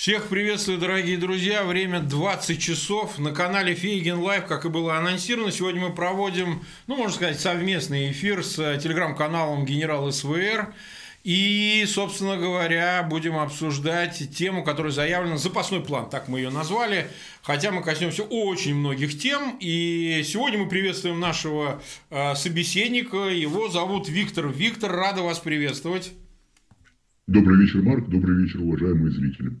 Всех приветствую, дорогие друзья. Время 20 часов. На канале Фейгин Live, как и было анонсировано, сегодня мы проводим, ну, можно сказать, совместный эфир с телеграм-каналом «Генерал СВР». И, собственно говоря, будем обсуждать тему, которая заявлена «Запасной план», так мы ее назвали, хотя мы коснемся очень многих тем. И сегодня мы приветствуем нашего э, собеседника, его зовут Виктор. Виктор, рад вас приветствовать. Добрый вечер, Марк, добрый вечер, уважаемые зрители.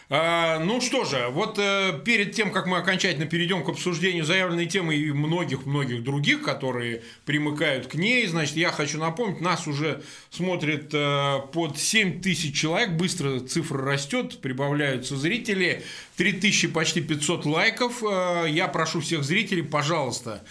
ну что же, вот э, перед тем, как мы окончательно перейдем к обсуждению заявленной темы и многих-многих других, которые примыкают к ней, значит, я хочу напомнить, нас уже смотрит э, под 7 тысяч человек, быстро цифра растет, прибавляются зрители, 3000 почти 500 лайков. Э, я прошу всех зрителей, пожалуйста,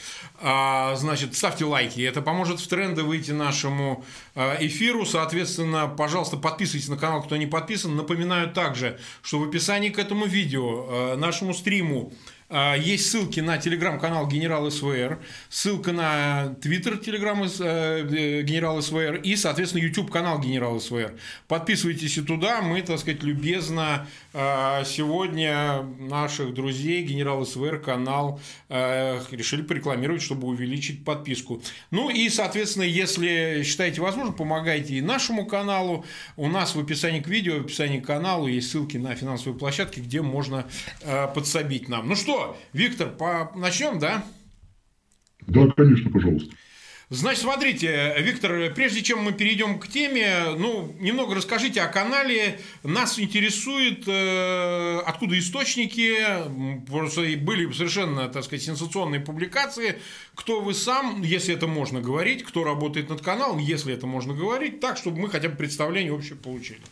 а, значит, ставьте лайки. Это поможет в тренды выйти нашему а, эфиру. Соответственно, пожалуйста, подписывайтесь на канал, кто не подписан. Напоминаю также, что в описании к этому видео, а, нашему стриму, есть ссылки на телеграм-канал Генерал СВР, ссылка на твиттер телеграм э, Генерал СВР и, соответственно, YouTube канал Генерал СВР. Подписывайтесь и туда. Мы, так сказать, любезно а, сегодня наших друзей Генерал СВР канал э, решили порекламировать, чтобы увеличить подписку. Ну и, соответственно, если считаете возможным, помогайте и нашему каналу. У нас в описании к видео, в описании к каналу есть ссылки на финансовые площадки, где можно э, подсобить нам. Ну что, Виктор, по... начнем, да? Да, конечно, пожалуйста. Значит, смотрите, Виктор, прежде чем мы перейдем к теме, ну, немного расскажите о канале. Нас интересует, э, откуда источники, просто были совершенно, так сказать, сенсационные публикации. Кто вы сам, если это можно говорить, кто работает над каналом, если это можно говорить, так, чтобы мы хотя бы представление общее получили.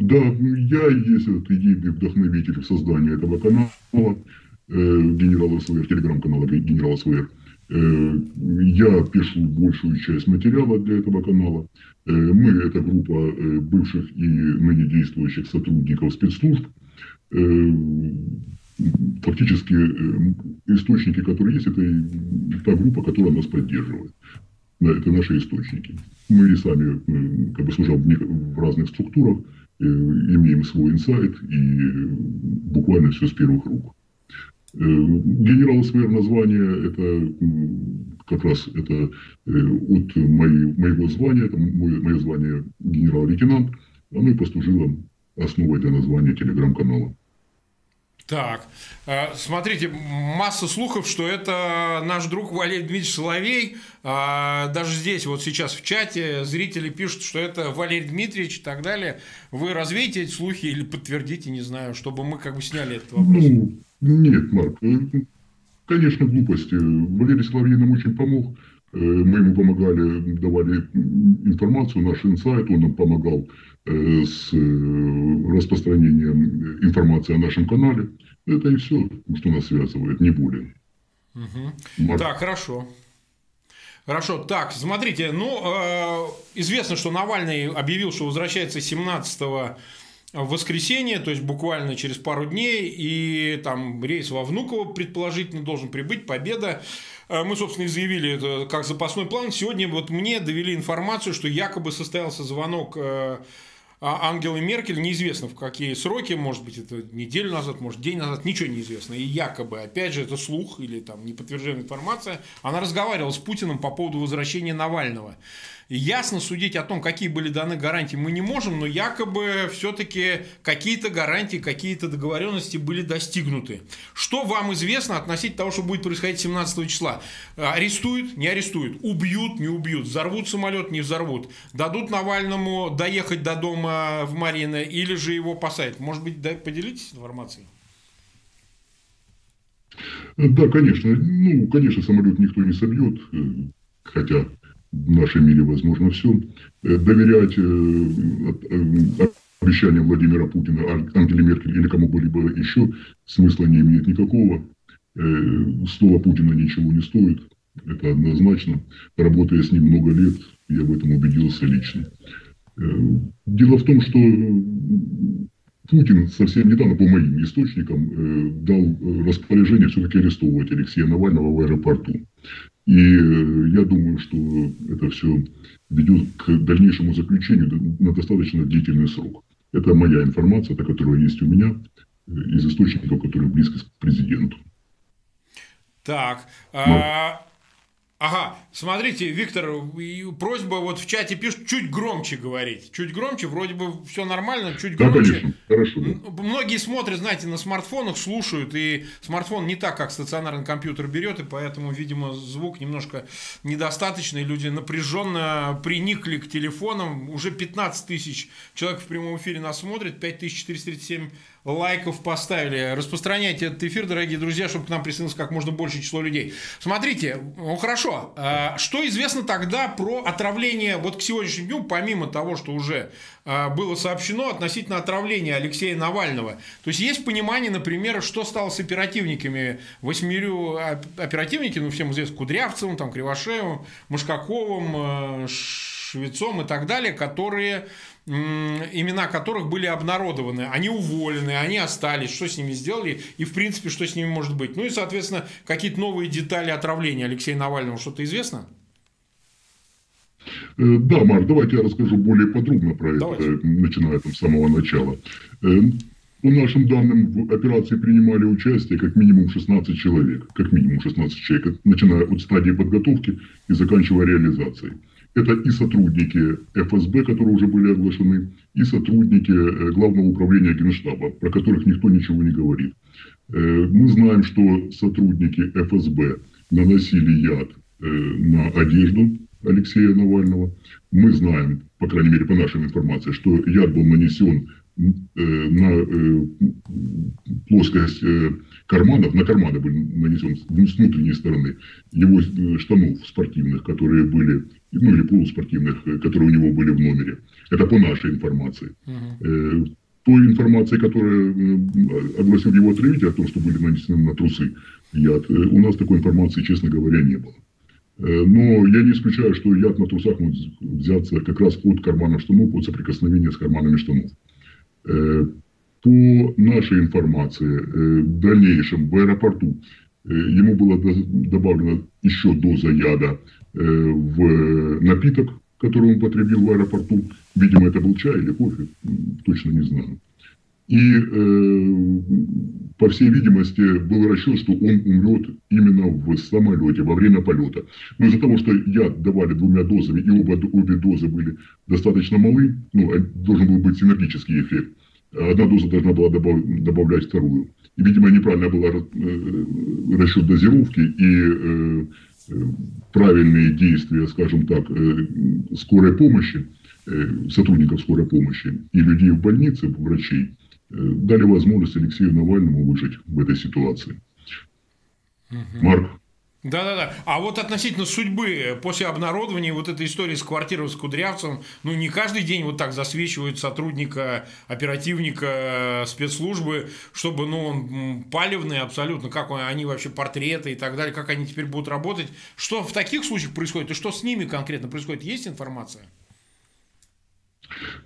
Да, я есть вот идейный вдохновитель создания этого канала, э, генерала СВР, телеграм-канала генерала СВР. Э, я пишу большую часть материала для этого канала. Э, мы – это группа э, бывших и ныне действующих сотрудников спецслужб. Э, фактически э, источники, которые есть, это та группа, которая нас поддерживает. Это наши источники. Мы сами э, как бы служим в разных структурах, имеем свой инсайт и буквально все с первых рук. Э, генерал СВР название это как раз это э, от моей, моего звания, это мое звание генерал-лейтенант, оно и послужило основой для названия телеграм-канала. Так, э, смотрите, масса слухов, что это наш друг Валерий Дмитриевич Соловей. А, даже здесь, вот сейчас в чате, зрители пишут, что это Валерий Дмитриевич и так далее. Вы развеете эти слухи или подтвердите, не знаю, чтобы мы как бы сняли этот вопрос? Ну, нет, Марк, э, конечно, глупости. Валерий Соловей нам очень помог. Э, мы ему помогали, давали информацию, наш инсайт, он нам помогал Э, с э, распространением информации о нашем канале. Это и все, что нас связывает, не более. Угу. Так, хорошо. Хорошо, так, смотрите, ну, э, известно, что Навальный объявил, что возвращается 17 в воскресенье, то есть буквально через пару дней, и там рейс во Внуково предположительно должен прибыть, победа. Мы, собственно, и заявили это как запасной план. Сегодня вот мне довели информацию, что якобы состоялся звонок Ангелы Меркель неизвестно в какие сроки, может быть, это неделю назад, может, день назад, ничего не известно. И якобы, опять же, это слух или там неподтвержденная информация, она разговаривала с Путиным по поводу возвращения Навального. Ясно судить о том, какие были даны гарантии, мы не можем, но якобы все-таки какие-то гарантии, какие-то договоренности были достигнуты. Что вам известно относительно того, что будет происходить 17 числа? Арестуют, не арестуют, убьют, не убьют, взорвут самолет, не взорвут, дадут Навальному доехать до дома в Марино или же его посадят. Может быть, поделитесь информацией? Да, конечно. Ну, конечно, самолет никто не собьет, э, хотя в нашем мире возможно все. Э, доверять э, э, обещаниям Владимира Путина, Ангеле Меркель или кому бы либо еще смысла не имеет никакого. Слово Путина ничего не стоит. Это однозначно. Работая с ним много лет, я в этом убедился лично. Дело в том, что Путин совсем недавно, по моим источникам, дал распоряжение все-таки арестовывать Алексея Навального в аэропорту. И э, я думаю, что это все ведет к дальнейшему заключению на достаточно длительный срок. Это моя информация, та, которая есть у меня, из источников, которые близки к президенту. Так, а, Ага, смотрите, Виктор, просьба вот в чате пишут чуть громче говорить. Чуть громче, вроде бы все нормально, чуть громче. Да, конечно, хорошо. Многие смотрят, знаете, на смартфонах, слушают, и смартфон не так, как стационарный компьютер берет, и поэтому, видимо, звук немножко недостаточный. Люди напряженно приникли к телефонам. Уже 15 тысяч человек в прямом эфире нас смотрит, 5437 лайков поставили. Распространяйте этот эфир, дорогие друзья, чтобы к нам присоединилось как можно большее число людей. Смотрите, ну хорошо, а, что известно тогда про отравление, вот к сегодняшнему дню, помимо того, что уже а, было сообщено относительно отравления Алексея Навального. То есть есть понимание, например, что стало с оперативниками, восьмерю оперативники, ну всем известно, Кудрявцевым, там, Кривошеевым, Машкаковым, Швецом и так далее, которые имена которых были обнародованы, они уволены, они остались, что с ними сделали и, в принципе, что с ними может быть. Ну и, соответственно, какие-то новые детали отравления Алексея Навального, что-то известно? Э, да, Марк, давайте я расскажу более подробно про давайте. это, начиная там с самого начала. Э, по нашим данным, в операции принимали участие как минимум 16 человек, как минимум 16 человек, начиная от стадии подготовки и заканчивая реализацией. Это и сотрудники ФСБ, которые уже были оглашены, и сотрудники э, Главного управления Генштаба, про которых никто ничего не говорит. Э, мы знаем, что сотрудники ФСБ наносили яд э, на одежду Алексея Навального. Мы знаем, по крайней мере по нашей информации, что яд был нанесен на плоскость карманов, на карманы был нанесен с внутренней стороны его штанов спортивных, которые были ну или полуспортивных, э, которые у него были в номере. Это по нашей информации. Uh-huh. той информации, которая э, огласил его отравитель о том, что были нанесены на трусы яд, у нас такой информации, честно говоря, не было. Но я не исключаю, что яд на трусах может взяться как раз от кармана штанов, от соприкосновения с карманами штанов. По нашей информации, в дальнейшем в аэропорту ему было добавлено еще доза яда Э, в напиток, который он потребил в аэропорту. Видимо, это был чай или кофе, точно не знаю. И, э, по всей видимости, был расчет, что он умрет именно в самолете, во время полета. Но из-за того, что яд давали двумя дозами, и оба, обе дозы были достаточно малы, ну, а должен был быть синергический эффект. Одна доза должна была добав, добавлять вторую. И, видимо, неправильно был э, расчет дозировки, и э, правильные действия, скажем так, э, скорой помощи, э, сотрудников скорой помощи и людей в больнице, врачей, э, дали возможность Алексею Навальному выжить в этой ситуации. Угу. Марк? Да-да-да. А вот относительно судьбы, после обнародования вот этой истории с квартирой с Кудрявцем, ну, не каждый день вот так засвечивают сотрудника, оперативника спецслужбы, чтобы, ну, он палевный абсолютно, как он, они вообще портреты и так далее, как они теперь будут работать. Что в таких случаях происходит и что с ними конкретно происходит? Есть информация?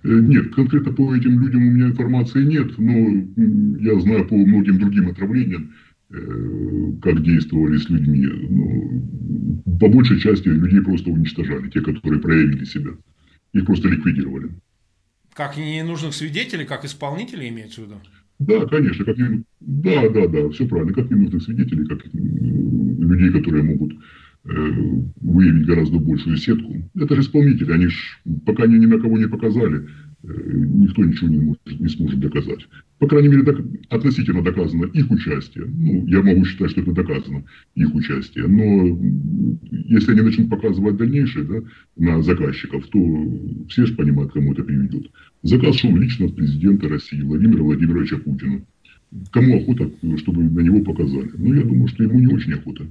Э, нет, конкретно по этим людям у меня информации нет, но я знаю по многим другим отравлениям, Э, как действовали с людьми. Ну, по большей части людей просто уничтожали, те, которые проявили себя. Их просто ликвидировали. Как ненужных свидетелей, как исполнителей имеется в виду? Да, конечно. Как не... Да, да, да, все правильно. Как ненужных свидетелей, как людей, которые могут э, выявить гораздо большую сетку. Это же исполнители, они ж, пока они ни на кого не показали, Э, никто ничего не, может, не сможет доказать. По крайней мере, так, относительно доказано их участие. Ну, я могу считать, что это доказано, их участие. Но если они начнут показывать дальнейшее да, на заказчиков, то все же понимают, кому это приведет. Заказ шел лично от президента России Владимира Владимировича Путина. Кому охота, чтобы на него показали? Ну, я думаю, что ему не очень охота.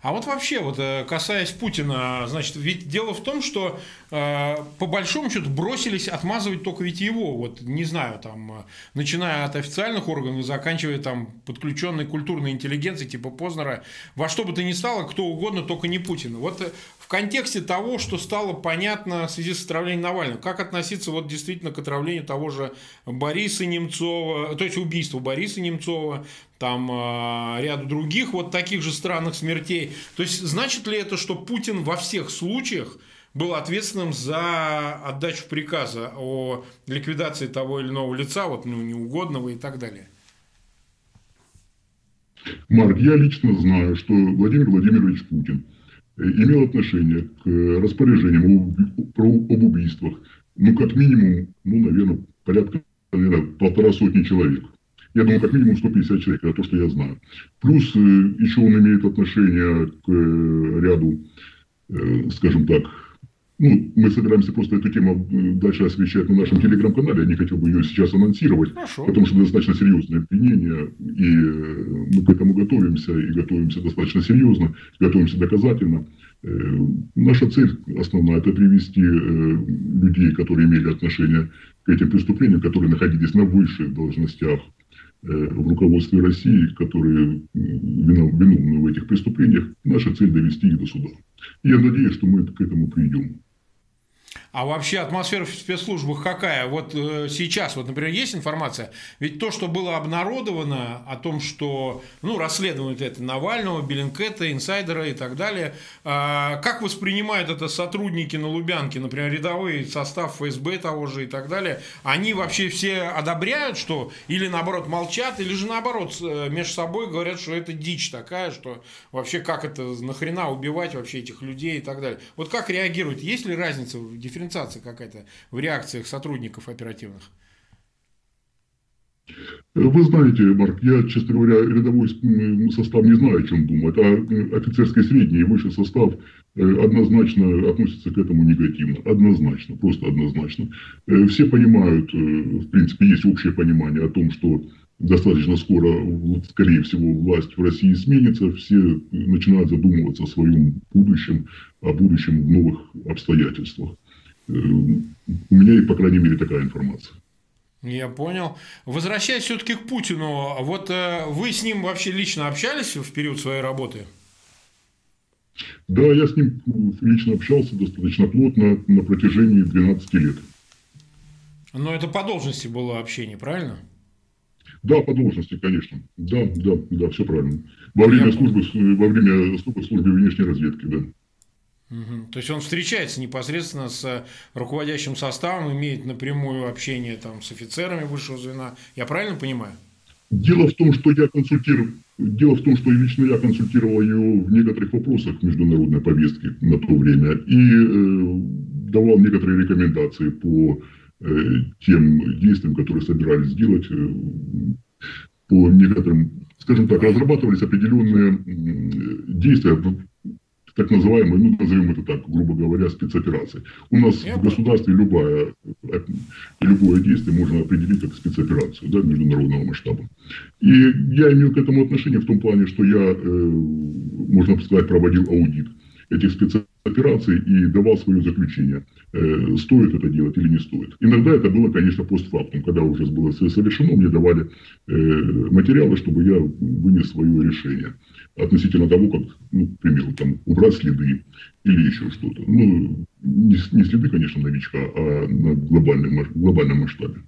А вот вообще, вот э, касаясь Путина, значит, ведь дело в том, что э, по большому счету бросились отмазывать только ведь его, вот не знаю, там, э, начиная от официальных органов, заканчивая там подключенной культурной интеллигенцией типа Познера, во что бы то ни стало, кто угодно, только не Путина. Вот в контексте того, что стало понятно в связи с отравлением Навального, как относиться вот действительно к отравлению того же Бориса Немцова, то есть убийству Бориса Немцова, там э, ряду других вот таких же странных смертей. То есть значит ли это, что Путин во всех случаях был ответственным за отдачу приказа о ликвидации того или иного лица, вот ну, неугодного и так далее. Марк, я лично знаю, что Владимир Владимирович Путин э, имел отношение к распоряжениям об убийствах, ну, как минимум, ну, наверное, порядка наверное, полтора сотни человек. Я думаю, как минимум 150 человек, это то, что я знаю. Плюс э, еще он имеет отношение к э, ряду, скажем так, ну, мы собираемся просто эту тему э, дальше освещать на нашем телеграм-канале. Я не хотел бы ее сейчас анонсировать, Хорошо. потому что достаточно серьезное обвинение, и э, мы к этому готовимся, и готовимся достаточно серьезно, готовимся доказательно. Э, наша цель основная – это привести людей, которые имели отношение к этим преступлениям, которые находились на высших должностях в руководстве России, которые виновны в этих преступлениях. Наша цель – довести их до суда. Я надеюсь, что мы к этому придем. А вообще атмосфера в спецслужбах какая? Вот э, сейчас, вот, например, есть информация, ведь то, что было обнародовано о том, что, ну, расследуют это Навального, Беллинкета, инсайдера и так далее, э, как воспринимают это сотрудники на Лубянке, например, рядовой состав ФСБ того же и так далее, они вообще все одобряют, что, или наоборот молчат, или же наоборот э, между собой говорят, что это дичь такая, что вообще как это, нахрена убивать вообще этих людей и так далее. Вот как реагируют? Есть ли разница в дифференциации дифференциация какая-то в реакциях сотрудников оперативных? Вы знаете, Марк, я, честно говоря, рядовой состав не знаю, о чем думает, а офицерский средний и высший состав э, однозначно относятся к этому негативно. Однозначно, просто однозначно. Э, все понимают, э, в принципе, есть общее понимание о том, что достаточно скоро, скорее всего, власть в России сменится, все начинают задумываться о своем будущем, о будущем в новых обстоятельствах. Э, у меня, по крайней мере, такая информация. Я понял. Возвращаясь все-таки к Путину, вот э, вы с ним вообще лично общались в период своей работы? Да, я с ним лично общался достаточно плотно на протяжении 12 лет. Но это по должности было общение, правильно? Да, по должности, конечно. Да, да, да, все правильно. Во время службы, во время службы внешней разведки, да. Угу. То есть он встречается непосредственно с руководящим составом, имеет напрямую общение там, с офицерами высшего звена. Я правильно понимаю? Дело в том, что я консультирую, дело в том, что лично я консультировал ее в некоторых вопросах международной повестки на то время и э, давал некоторые рекомендации по э, тем действиям, которые собирались сделать, э, по некоторым, скажем так, разрабатывались определенные действия так называемые, ну, назовем это так, грубо говоря, спецоперации. У нас Я в государстве любое, любое действие можно определить как спецоперацию да, международного масштаба. И я имел к этому отношение в том плане, что я, э, можно сказать, проводил аудит этих спецопераций и давал свое заключение, э, стоит это делать или не стоит. Иногда это было, конечно, постфактум, когда уже было совершено, мне давали э, материалы, чтобы я вынес свое решение относительно того, как, ну, к примеру, там, убрать следы или еще что-то. Ну, не, не следы, конечно, новичка, а на глобальном, глобальном масштабе.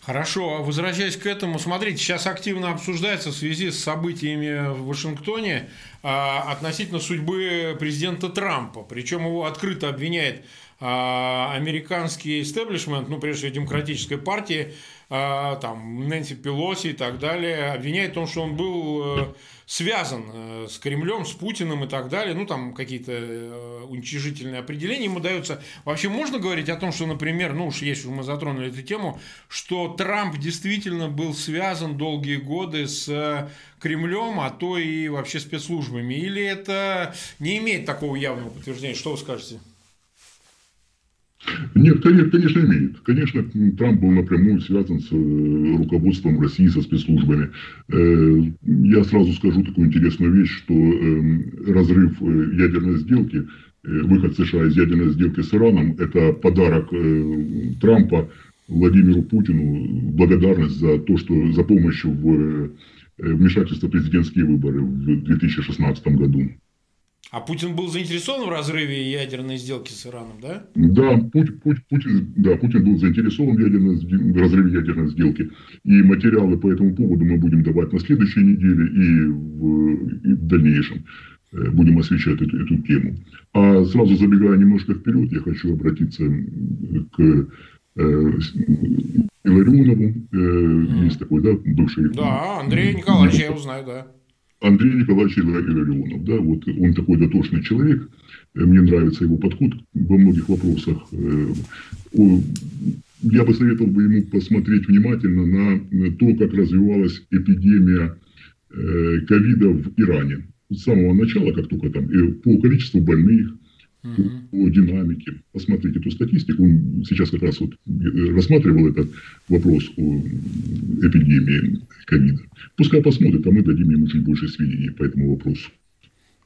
Хорошо, возвращаясь к этому, смотрите, сейчас активно обсуждается в связи с событиями в Вашингтоне а, относительно судьбы президента Трампа. Причем его открыто обвиняет а, американский истеблишмент, ну, прежде всего, демократической партии, а, там, Нэнси Пелоси и так далее, обвиняет в том, что он был э, связан э, с Кремлем, с Путиным и так далее. Ну, там какие-то э, уничижительные определения ему даются. Вообще можно говорить о том, что, например, ну уж если мы затронули эту тему, что Трамп действительно был связан долгие годы с Кремлем, а то и вообще спецслужбами? Или это не имеет такого явного подтверждения? Что вы скажете? Нет, конечно, имеет. Конечно, Трамп был напрямую связан с э, руководством России, со спецслужбами. Э, я сразу скажу такую интересную вещь, что эм, разрыв э, ядерной сделки, выход США из ядерной сделки с Ираном, это подарок Трампа Владимиру Путину, благодарность за то, что за помощь в вмешательство в президентские выборы в 2016 году. А Путин был заинтересован в разрыве ядерной сделки с Ираном, да? Да, Путин, Путин, да, Путин был заинтересован в, ядерной, в разрыве ядерной сделки. И материалы по этому поводу мы будем давать на следующей неделе и в, и в дальнейшем. э, будем освещать эту, эту тему. А сразу забегая немножко вперед, я хочу обратиться к э, Иларионову, э, есть такой, да, бывший... Да, Андрей Николаевич, я его знаю, да. Андрей Николаевич Илларионов, да, вот он такой дотошный человек, мне нравится его подход во многих вопросах. Я бы советовал бы ему посмотреть внимательно на то, как развивалась эпидемия ковида в Иране. С самого начала, как только там, по количеству больных, по динамике. Посмотрите эту статистику. Он сейчас как раз вот рассматривал этот вопрос о эпидемии ковида. Пускай посмотрит, а мы дадим ему чуть больше сведений по этому вопросу.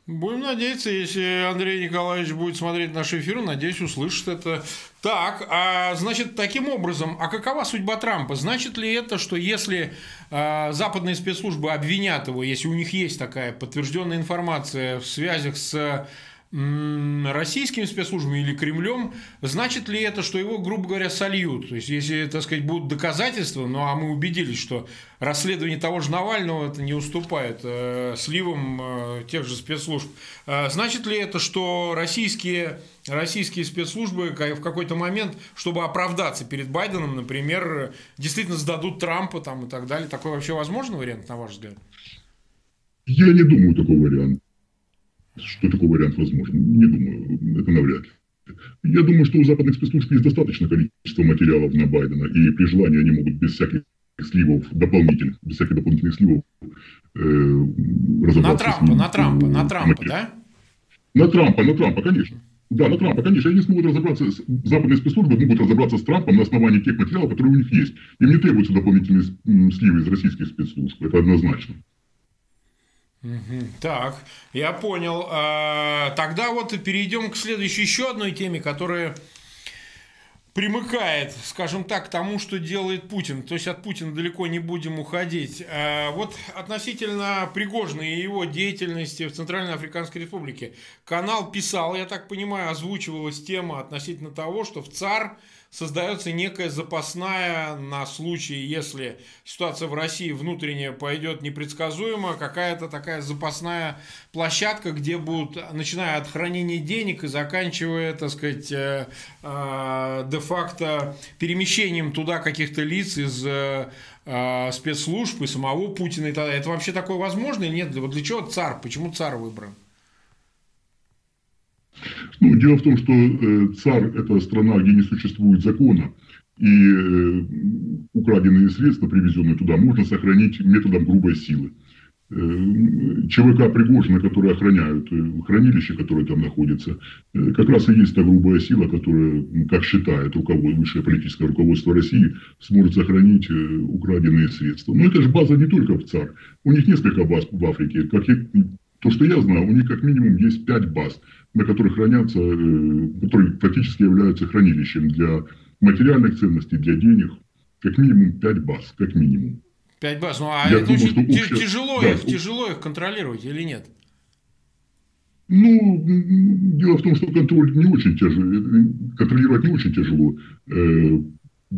Будем надеяться, если Андрей Николаевич будет смотреть наш эфир, надеюсь, услышит это. Так, а значит, таким образом, а какова судьба Трампа? Значит ли это, что если э, западные спецслужбы обвинят его, если у них есть такая подтвержденная информация в связях с российскими спецслужбами или Кремлем, значит ли это, что его, грубо говоря, сольют? То есть, если, так сказать, будут доказательства, ну а мы убедились, что расследование того же Навального это не уступает э, сливам э, тех же спецслужб, э, значит ли это, что российские, российские спецслужбы в какой-то момент, чтобы оправдаться перед Байденом, например, действительно сдадут Трампа там, и так далее? Такой вообще возможный вариант, на ваш взгляд? Я не думаю такого варианта что такой вариант возможен. Не думаю, это навряд ли. Я думаю, что у западных спецслужб есть достаточное количество материалов на Байдена, и при желании они могут без всяких сливов дополнительных, без всяких дополнительных сливов э, разобраться. На Трампа, ним, на Трампа, на Трампа, материал. да? На Трампа, на Трампа, конечно. Да, на Трампа, конечно. Они смогут разобраться, западные спецслужбы могут разобраться с Трампом на основании тех материалов, которые у них есть. Им не требуются дополнительные сливы из российских спецслужб. Это однозначно. Так, я понял. А, тогда вот перейдем к следующей еще одной теме, которая примыкает, скажем так, к тому, что делает Путин. То есть от Путина далеко не будем уходить. А, вот относительно Пригожина и его деятельности в Центральной Африканской Республике. Канал писал, я так понимаю, озвучивалась тема относительно того, что в ЦАР создается некая запасная на случай, если ситуация в России внутренняя пойдет непредсказуемо, какая-то такая запасная площадка, где будут, начиная от хранения денег и заканчивая, так сказать, э, э, де-факто перемещением туда каких-то лиц из э, спецслужб и самого Путина и так далее. Это вообще такое возможно или нет? Вот для чего царь? Почему царь выбран? Ну, дело в том, что э, ЦАР – это страна, где не существует закона, и э, украденные средства, привезенные туда, можно сохранить методом грубой силы. Э, ЧВК Пригожина, которые охраняют э, хранилище, которое там находится, э, как раз и есть та грубая сила, которая, как считает руководство, высшее политическое руководство России, сможет сохранить украденные средства. Но это же база не только в ЦАР. У них несколько баз в Африке. Как то, что я знаю, у них как минимум есть пять баз на которых хранятся, э, которые фактически являются хранилищем для материальных ценностей, для денег, как минимум 5 баз, как минимум. 5 баз, ну а Я это думаю, очень общая... тяжело, да, их, тяжело их контролировать или нет? Ну, дело в том, что контроль не очень тяжело, э, контролировать не очень тяжело.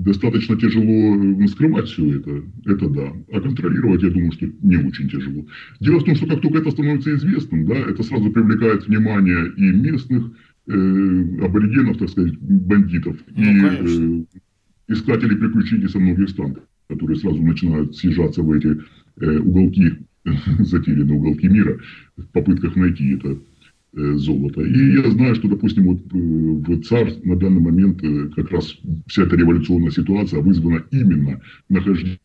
Достаточно тяжело э, скрывать все это, это да. А контролировать, я думаю, что не очень тяжело. Дело в том, что как только это становится известным, да, это сразу привлекает внимание и местных э, аборигенов, так сказать, бандитов, ну, и э, искателей приключений со многих стран, которые сразу начинают съезжаться в эти э, уголки, затерянные уголки мира, в попытках найти это золота. И я знаю, что, допустим, вот э, в ЦАР на данный момент э, как раз вся эта революционная ситуация вызвана именно нахождением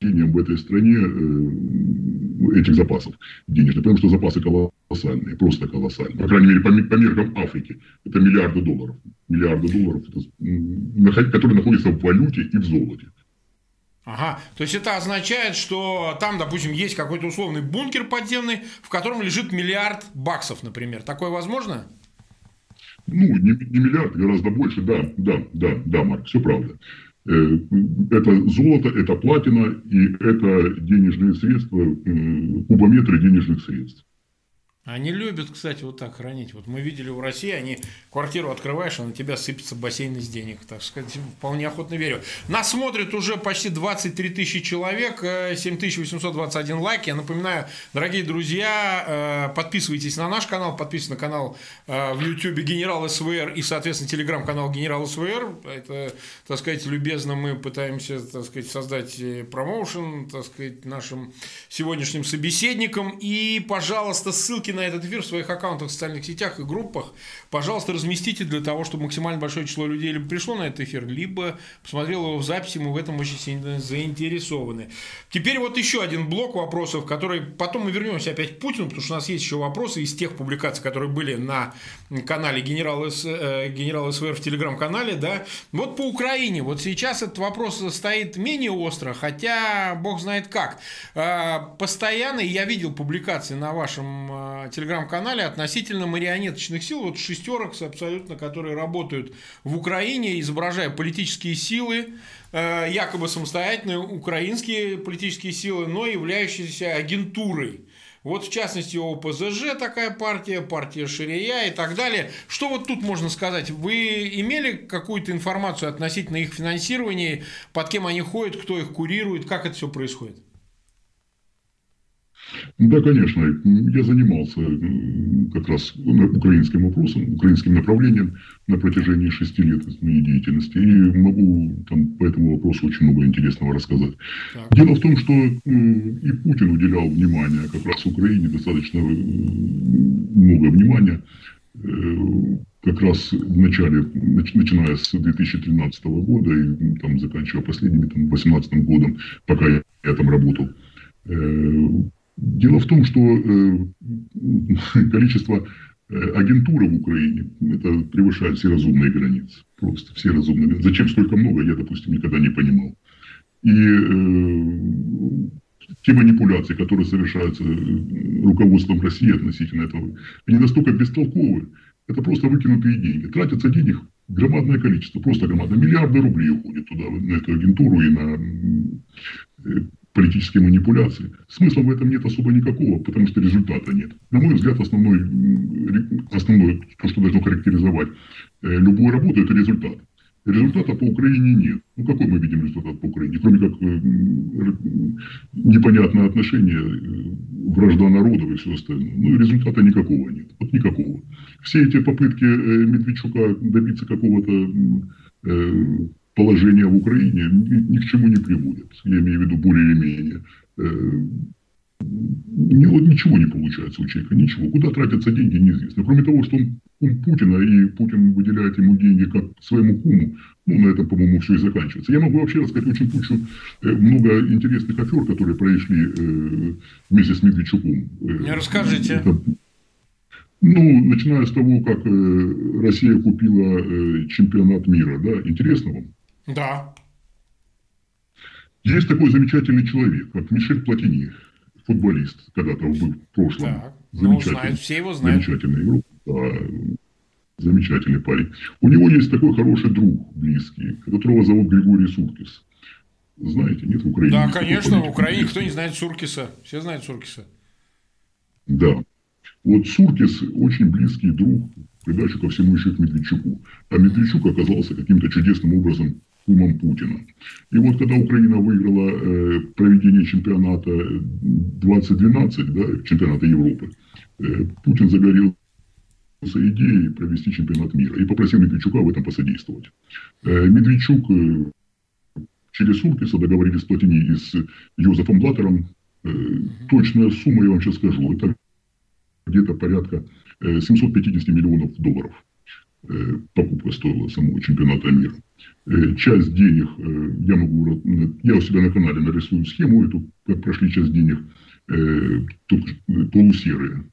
в этой стране этих запасов денежных, потому что запасы колоссальные, просто колоссальные. По крайней мере, по, по меркам Африки. Это миллиарды долларов. Миллиарды долларов, которые находятся в валюте и в золоте. Ага, то есть это означает, что там, допустим, есть какой-то условный бункер подземный, в котором лежит миллиард баксов, например. Такое возможно? Ну, не, не миллиард, гораздо больше, да, да, да, да, Марк, все правда. Э, это золото, это платина и это денежные средства, кубометры денежных средств. Они любят, кстати, вот так хранить. Вот мы видели в России, они квартиру открываешь, а на тебя сыпется бассейн из денег. Так сказать, вполне охотно верю. Нас смотрит уже почти 23 тысячи человек, 7821 э, лайк. Я напоминаю, дорогие друзья, э, подписывайтесь на наш канал, подписывайтесь на канал э, в YouTube Генерал СВР и, соответственно, телеграм-канал Генерал СВР. Это, так сказать, любезно мы пытаемся, так сказать, создать промоушен, так сказать, нашим сегодняшним собеседникам. И, пожалуйста, ссылки на этот эфир в своих аккаунтах в социальных сетях и группах, пожалуйста, разместите для того, чтобы максимально большое число людей либо пришло на этот эфир, либо посмотрело его в записи, мы в этом очень сильно заинтересованы. Теперь вот еще один блок вопросов, который потом мы вернемся опять к Путину, потому что у нас есть еще вопросы из тех публикаций, которые были на канале Генерал, С, э, Генерал СВР в телеграм-канале, да. Вот по Украине, вот сейчас этот вопрос стоит менее остро, хотя бог знает как. А, постоянно, я видел публикации на вашем телеграм-канале относительно марионеточных сил, вот шестерок абсолютно, которые работают в Украине, изображая политические силы, э, якобы самостоятельные украинские политические силы, но являющиеся агентурой. Вот в частности ОПЗЖ такая партия, партия Ширия и так далее. Что вот тут можно сказать? Вы имели какую-то информацию относительно их финансирования, под кем они ходят, кто их курирует, как это все происходит? Да, конечно. Я занимался как раз украинским вопросом, украинским направлением на протяжении шести лет моей деятельности. И могу там, по этому вопросу очень много интересного рассказать. Так. Дело в том, что и Путин уделял внимание как раз Украине, достаточно много внимания э, как раз в начале, начиная с 2013 года и там, заканчивая последними, там, 2018 годом, пока я, я там работал, э, Дело в том, что э, количество э, агентуры в Украине это превышает все разумные границы. Просто все разумные. Зачем столько много, я, допустим, никогда не понимал. И э, те манипуляции, которые совершаются руководством России относительно этого, они настолько бестолковы. Это просто выкинутые деньги. Тратятся денег громадное количество, просто громадное. Миллиарды рублей уходят туда, на эту агентуру и на политические манипуляции. Смысла в этом нет особо никакого, потому что результата нет. На мой взгляд, основной, основной то, что должно характеризовать э, любую работу, это результат. Результата по Украине нет. Ну, какой мы видим результат по Украине? Кроме как э, непонятное отношение, э, вражда народов и все остальное. Ну, результата никакого нет. Вот никакого. Все эти попытки Медведчука добиться какого-то положение в Украине ни, ни к чему не приводит. Я имею в виду более или менее. Э, ничего не получается у человека, ничего. Куда тратятся деньги, неизвестно. Кроме того, что он кум Путина, и Путин выделяет ему деньги как своему куму, ну, на этом, по-моему, все и заканчивается. Я могу вообще рассказать очень кучу, э, много интересных афер, которые произошли э, вместе с Медведчуком. Не расскажите. Это, ну, начиная с того, как Россия купила чемпионат мира, да, интересно вам? Да. Есть такой замечательный человек, как Мишель Платини, футболист, когда-то был в прошлом. Так. Ну, замечательный, ну, знают, все его знают. Замечательный игрок. Да, замечательный парень. У него есть такой хороший друг близкий, которого зовут Григорий Суркис. Знаете, нет в Украине? Да, конечно, в Украине кто не знает Суркиса. Все знают Суркиса. Да. Вот Суркис очень близкий друг, придачу ко всему еще к Медведчуку. А Медведчук оказался каким-то чудесным образом кумом Путина. И вот когда Украина выиграла э, проведение чемпионата 2012, да, чемпионата Европы, э, Путин загорелся идеей провести чемпионат мира и попросил Медведчука в этом посодействовать. Э, Медведчук э, через Суркиса договорились с Платини и с Йозефом Блаттером. Э, точная сумма, я вам сейчас скажу, это где-то порядка 750 э, миллионов долларов э, покупка стоила самого чемпионата мира. Э, часть денег, э, я могу, я у себя на канале нарисую схему эту, прошли часть денег, э, полусерые,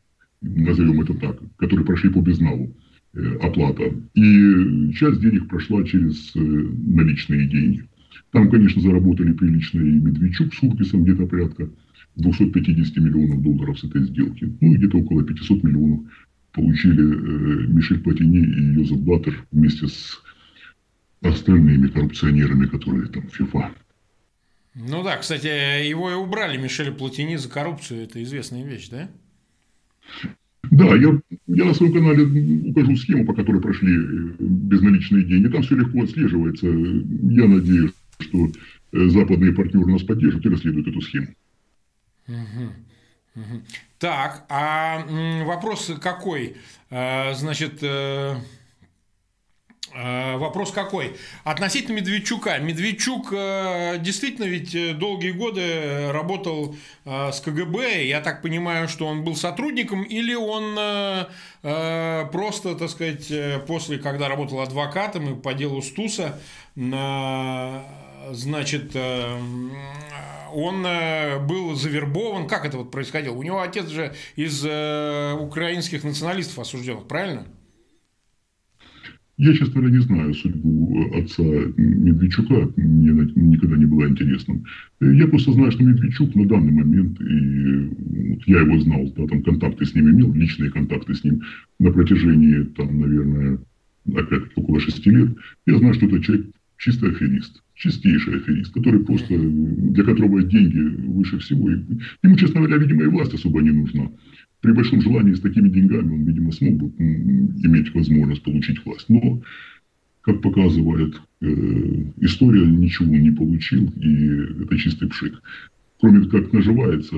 назовем это так, которые прошли по безналу, оплата. И часть денег прошла через наличные деньги. Там, конечно, заработали прилично и Медведчук с Уркисом, где-то порядка 250 миллионов долларов с этой сделки. Ну, где-то около 500 миллионов получили Мишель Платини и Йозеф Блаттер вместе с остальными коррупционерами, которые там ФИФА. Ну да, кстати, его и убрали Мишеля Платини за коррупцию, это известная вещь, да? Да, я, я на своем канале укажу схему, по которой прошли безналичные деньги. Там все легко отслеживается. Я надеюсь, что западные партнеры нас поддержат и расследуют эту схему. Так, а вопрос какой? Значит, Э, вопрос какой? Относительно Медведчука. Медведчук э, действительно ведь э, долгие годы работал с КГБ. Я так понимаю, что он был сотрудником или он просто, так сказать, после, когда работал адвокатом и по делу Стуса, значит, он был завербован. Как это вот происходило? У него отец же из украинских националистов осужденных, правильно? Я, честно говоря, не знаю судьбу э, отца Медведчука, мне никогда не было интересным. Э, я просто знаю, что Медведчук на данный момент, и вот я его знал, да, там контакты с ним имел, личные контакты с ним на протяжении, там, наверное, опять около шести лет. Я знаю, что это человек чистый аферист, чистейший аферист, который просто, для которого деньги выше всего. И ему, честно говоря, видимо, и власть особо не нужна при большом желании с такими деньгами он, видимо, смог бы иметь возможность получить власть. Но, как показывает э, история, ничего не получил, и это чистый пшик. Кроме как наживается,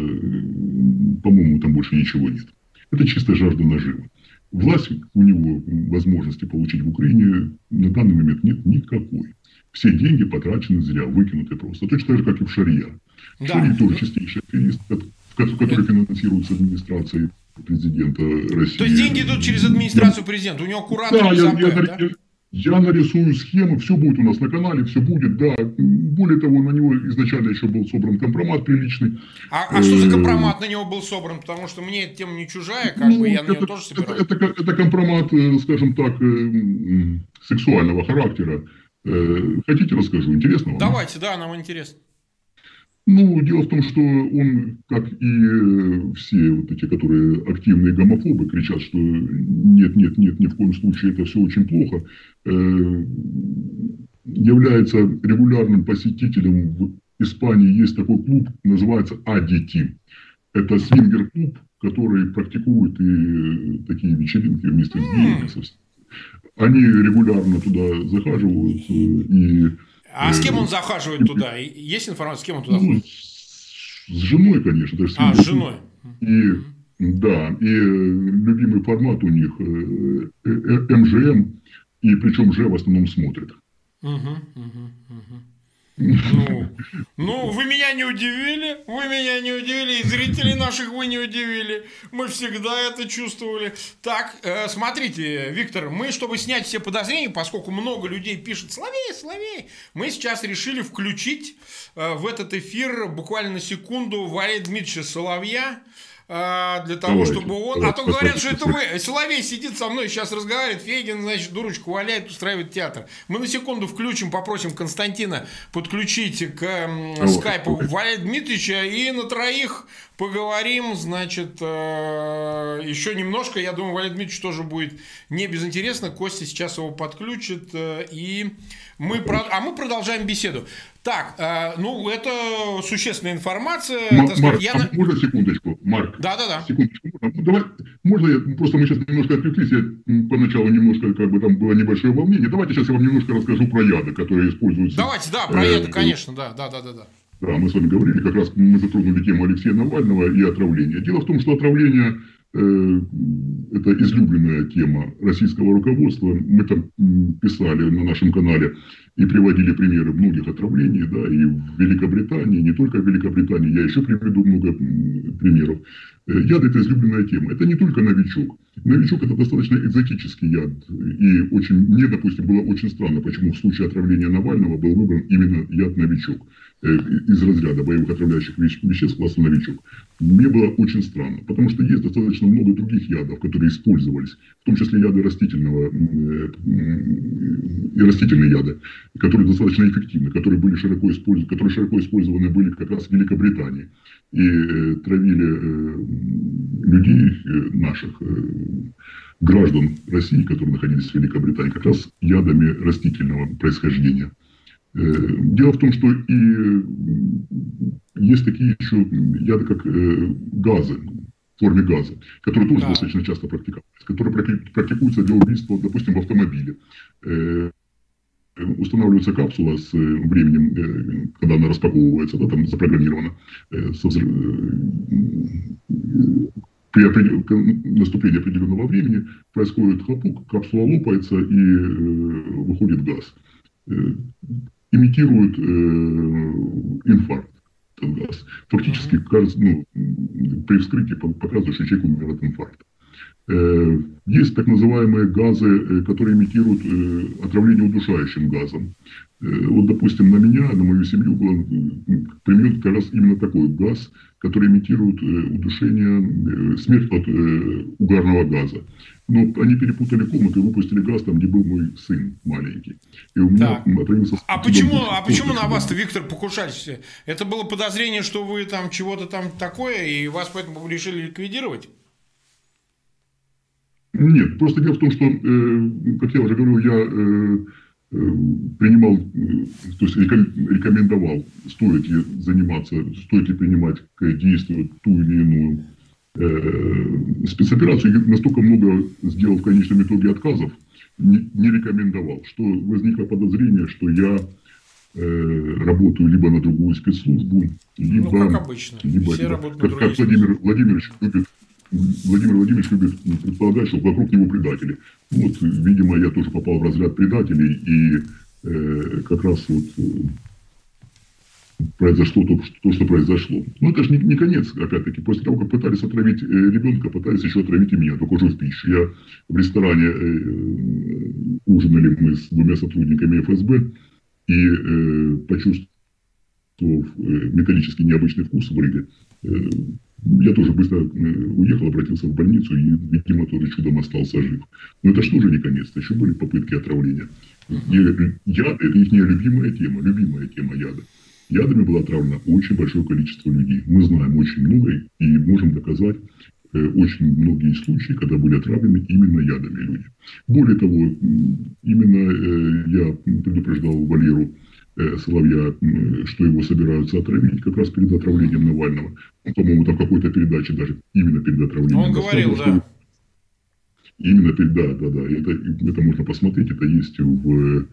по-моему, там больше ничего нет. Это чистая жажда нажива. Власть у него возможности получить в Украине на данный момент нет никакой. Все деньги потрачены зря, выкинуты просто. Точно так же, как и в Шарья. Да. Шарья тоже чистейший аферист, который финансируется администрацией президента России. То есть деньги идут через администрацию президента, у него куратор да, я, я, да? я, я нарисую схему, все будет у нас на канале, все будет, да. Более того, на него изначально еще был собран компромат приличный. А, а что за компромат на него был собран? Потому что мне эта тема не чужая, как ну, бы я это, на нее тоже собираю. Это, это, это компромат, э, скажем так, э, сексуального характера. Хотите расскажу? Интересно вам? Давайте, да, нам интересно. Ну, дело в том, что он, как и э, все вот эти, которые активные гомофобы, кричат, что нет, нет, нет, ни в коем случае это все очень плохо, э, является регулярным посетителем в Испании. Есть такой клуб, называется Адити. Это свингер-клуб, который практикует и такие вечеринки вместе с геями. Они регулярно туда захаживают и а с кем он захаживает туда? Есть информация, с кем он туда ну, ходит? С женой, конечно. То а, с женой. И, да, и любимый формат у них МЖМ, и причем же в основном смотрит. Угу, угу, угу. Ну, ну, вы меня не удивили, вы меня не удивили, и зрителей наших вы не удивили. Мы всегда это чувствовали. Так, э, смотрите, Виктор, мы, чтобы снять все подозрения, поскольку много людей пишет «Соловей, Соловей», мы сейчас решили включить э, в этот эфир буквально на секунду Валерия Дмитриевича Соловья, а, для того, Давайте. чтобы он... А то говорят, что это вы. Соловей сидит со мной, сейчас разговаривает, Фейгин, значит, дурочку валяет, устраивает театр. Мы на секунду включим, попросим Константина подключить к скайпу Валерия Дмитриевича и на троих поговорим, значит, э, еще немножко. Я думаю, Валерий Дмитриевич тоже будет не безинтересно. Костя сейчас его подключит. Э, и мы, а мы продолжаем беседу. Так, э, ну, это существенная информация. М- так Марк, я... а можно секундочку, Марк? Да-да-да. Секундочку. Ну, давай, можно я, просто мы сейчас немножко отвлеклись, я поначалу немножко, как бы там было небольшое волнение. Давайте сейчас я вам немножко расскажу про яды, которые используются. Давайте, да, про яды, э, конечно, да, да, да, да. да. Да, мы с вами говорили, как раз мы затронули тему Алексея Навального и отравления. Дело в том, что отравление э, это излюбленная тема российского руководства. Мы там писали на нашем канале и приводили примеры многих отравлений, да, и в Великобритании, не только в Великобритании, я еще приведу много примеров. Э, яд – это излюбленная тема. Это не только новичок. Новичок – это достаточно экзотический яд. И очень, мне, допустим, было очень странно, почему в случае отравления Навального был выбран именно яд новичок из разряда боевых отравляющих веществ класса новичок. Мне было очень странно, потому что есть достаточно много других ядов, которые использовались, в том числе яды растительного э, и растительные яды, которые достаточно эффективны, которые были широко использованы, которые широко использованы были как раз в Великобритании и э, травили э, людей э, наших граждан России, которые находились в Великобритании, как раз ядами растительного происхождения. Дело в том, что и есть такие еще яды, как газы, в форме газа, который тоже да. достаточно часто практиковался, который практикуется для убийства, допустим, в автомобиле. Э, устанавливается капсула с временем, когда она распаковывается, да, там запрограммирована, со взрыв... при наступлении определенного времени происходит хлопок, капсула лопается и выходит газ. Имитирует инфаркт газ. Фактически, ну, при вскрытии показывает, что человек умер от инфаркта. Э, есть так называемые газы, э, которые имитируют э, отравление удушающим газом. Вот, допустим, на меня, на мою семью был применен как раз именно такой газ, который имитирует удушение, смерть от угарного газа. Но они перепутали комнату и выпустили газ там, где был мой сын маленький. И у меня так. отравился... А почему, а почему на вас-то, Виктор, покушались? Это было подозрение, что вы там чего-то там такое, и вас поэтому решили ликвидировать? Нет, просто дело в том, что, э, как я уже говорил, я э, э, принимал, то есть рекомендовал, стоит ли заниматься, стоит ли принимать к действию ту или иную спецоперацию. И настолько много сделал в конечном итоге отказов, не, не рекомендовал, что возникло подозрение, что я работаю либо на другую спецслужбу, либо... Ну, как обычно. Либо, Все либо, как, как Владимир Владимирович любит Владимир Владимирович любит предполагать, что вокруг него предатели. Вот, видимо, я тоже попал в разряд предателей, и э, как раз вот э, произошло то, то, что произошло. Но это же не, не конец, опять-таки. После того, как пытались отравить э, ребенка, пытались еще отравить и меня, только уже в пищу. Я в ресторане э, ужинали мы с двумя сотрудниками ФСБ, и э, почувствовав э, металлический необычный вкус в рыбе, э, я тоже быстро э, уехал, обратился в больницу и, видимо, тоже чудом остался жив. Но это что же не конец, еще были попытки отравления. И яды – это их любимая тема, любимая тема яда. Ядами было отравлено очень большое количество людей. Мы знаем очень много и можем доказать э, очень многие случаи, когда были отравлены именно ядами люди. Более того, именно э, я предупреждал Валеру Э, Соловья, что его собираются отравить, как раз перед отравлением Навального. Он, по-моему, там какой-то передаче даже именно перед отравлением. Он говорил, да. Именно перед, да, да, да. Это, это можно посмотреть, это есть в э,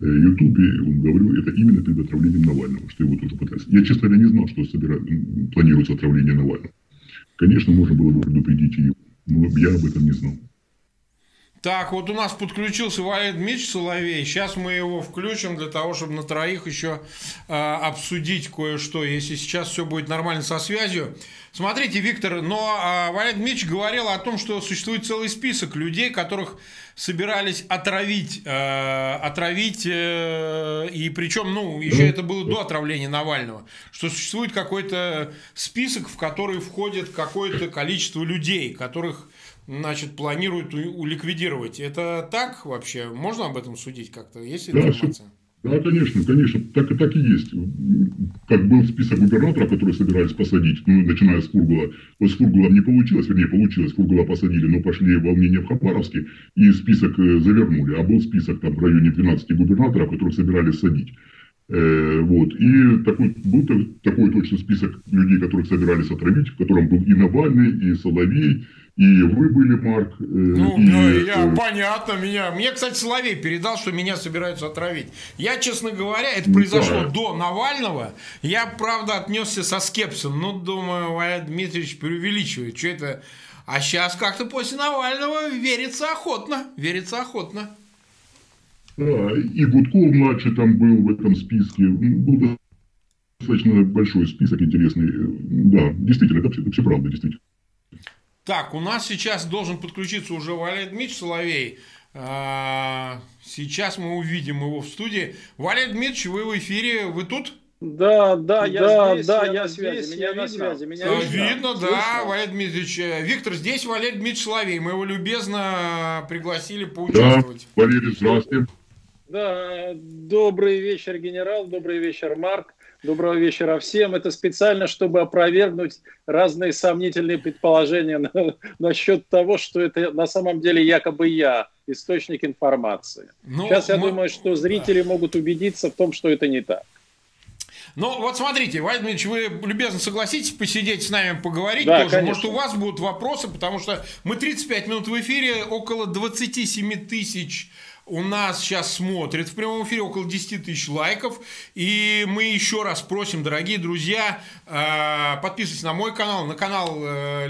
Ютубе, он говорил, это именно перед отравлением Навального, что его тоже пытались. Я, честно говоря, не знал, что собира... планируется отравление Навального. Конечно, можно было бы предупредить его, но я об этом не знал. Так, вот у нас подключился Валерий Дмитриевич Соловей. Сейчас мы его включим для того, чтобы на троих еще э, обсудить кое-что, если сейчас все будет нормально со связью. Смотрите, Виктор, но э, Валерий Дмитриевич говорил о том, что существует целый список людей, которых собирались отравить, э, отравить, э, и причем, ну, еще это было до отравления Навального, что существует какой-то список, в который входит какое-то количество людей, которых значит, планируют уликвидировать. Это так вообще? Можно об этом судить как-то? Есть информация? Да, конечно, конечно, так, и так и есть. Как был список губернаторов, которые собирались посадить, ну, начиная с Фургула. Вот с Фургула не получилось, вернее, получилось, Фургула посадили, но пошли волнения в Хабаровске, и список э, завернули. А был список там в районе 12 губернаторов, которых собирались садить. Э, вот. И такой, был такой точно список людей, которых собирались отравить, в котором был и Навальный, и Соловей, и вы были, Марк. Э, ну, и, ну, я, э, понятно, меня. Мне, кстати, Соловей передал, что меня собираются отравить. Я, честно говоря, это произошло да. до Навального. Я, правда, отнесся со скепсом. Ну, думаю, Валерий Дмитриевич преувеличивает. Что это? А сейчас как-то после Навального верится охотно. Верится охотно. Да, и Гудков младший там был в этом списке. Был достаточно большой список интересный. Да, действительно, это, это все правда, действительно. Так, у нас сейчас должен подключиться уже Валерий Дмитриевич Соловей. А, сейчас мы увидим его в студии. Валерий Дмитриевич, вы в эфире, вы тут? Да, да, я да, здесь, да, я, я связи, меня на связи, меня видно. Видно, да, Слышно? Валерий Дмитриевич. Виктор, здесь Валерий Дмитриевич Соловей, мы его любезно пригласили поучаствовать. Да, Валерий, здравствуйте. Да, добрый вечер, генерал, добрый вечер, Марк. Доброго вечера всем. Это специально, чтобы опровергнуть разные сомнительные предположения на, насчет того, что это на самом деле якобы я, источник информации. Ну, Сейчас я мы... думаю, что зрители да. могут убедиться в том, что это не так. Ну, вот смотрите, Владимир вы любезно согласитесь посидеть с нами, поговорить да, тоже. Конечно. Может, у вас будут вопросы, потому что мы 35 минут в эфире, около 27 тысяч у нас сейчас смотрит в прямом эфире около 10 тысяч лайков. И мы еще раз просим, дорогие друзья, э, подписывайтесь на мой канал, на канал э,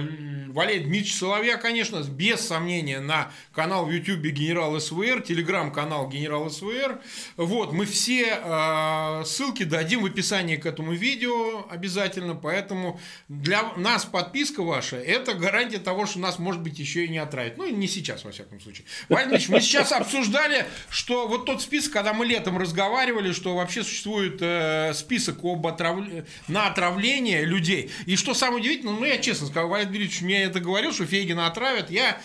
Валерия Дмитриевича Соловья, конечно, без сомнения, на канал в Ютубе Генерал СВР, телеграм-канал Генерал СВР. Вот, мы все э, ссылки дадим в описании к этому видео обязательно, поэтому для нас подписка ваша – это гарантия того, что нас, может быть, еще и не отравят. Ну, не сейчас, во всяком случае. Валерий мы сейчас обсуждаем сказали, что вот тот список, когда мы летом разговаривали, что вообще существует э, список об отрав... на отравление людей. И что самое удивительное, ну я честно скажу, Валерий Дмитриевич мне это говорил, что Фейгина отравят. Я,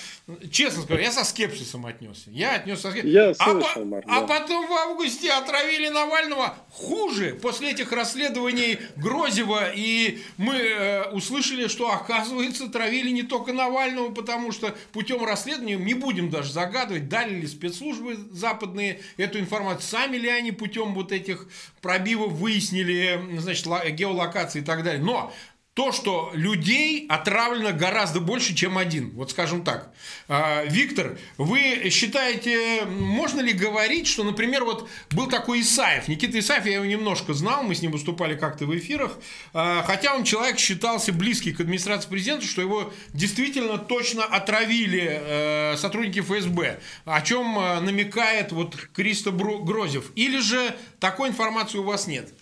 честно скажу, я со скепсисом отнесся. Я отнесся со скепсисом. Я слышал, а, Марк, а потом в августе отравили Навального хуже. После этих расследований Грозева, и мы э, услышали, что, оказывается, травили не только Навального, потому что путем расследования, не будем даже загадывать, дали ли спецслужбы службы западные эту информацию, сами ли они путем вот этих пробивов выяснили, значит, геолокации и так далее. Но то, что людей отравлено гораздо больше, чем один. Вот скажем так. А, Виктор, вы считаете, можно ли говорить, что, например, вот был такой Исаев, Никита Исаев, я его немножко знал, мы с ним выступали как-то в эфирах, а, хотя он человек считался близкий к администрации президента, что его действительно точно отравили э, сотрудники ФСБ, о чем э, намекает вот Кристо Грозев. Или же такой информации у вас нет?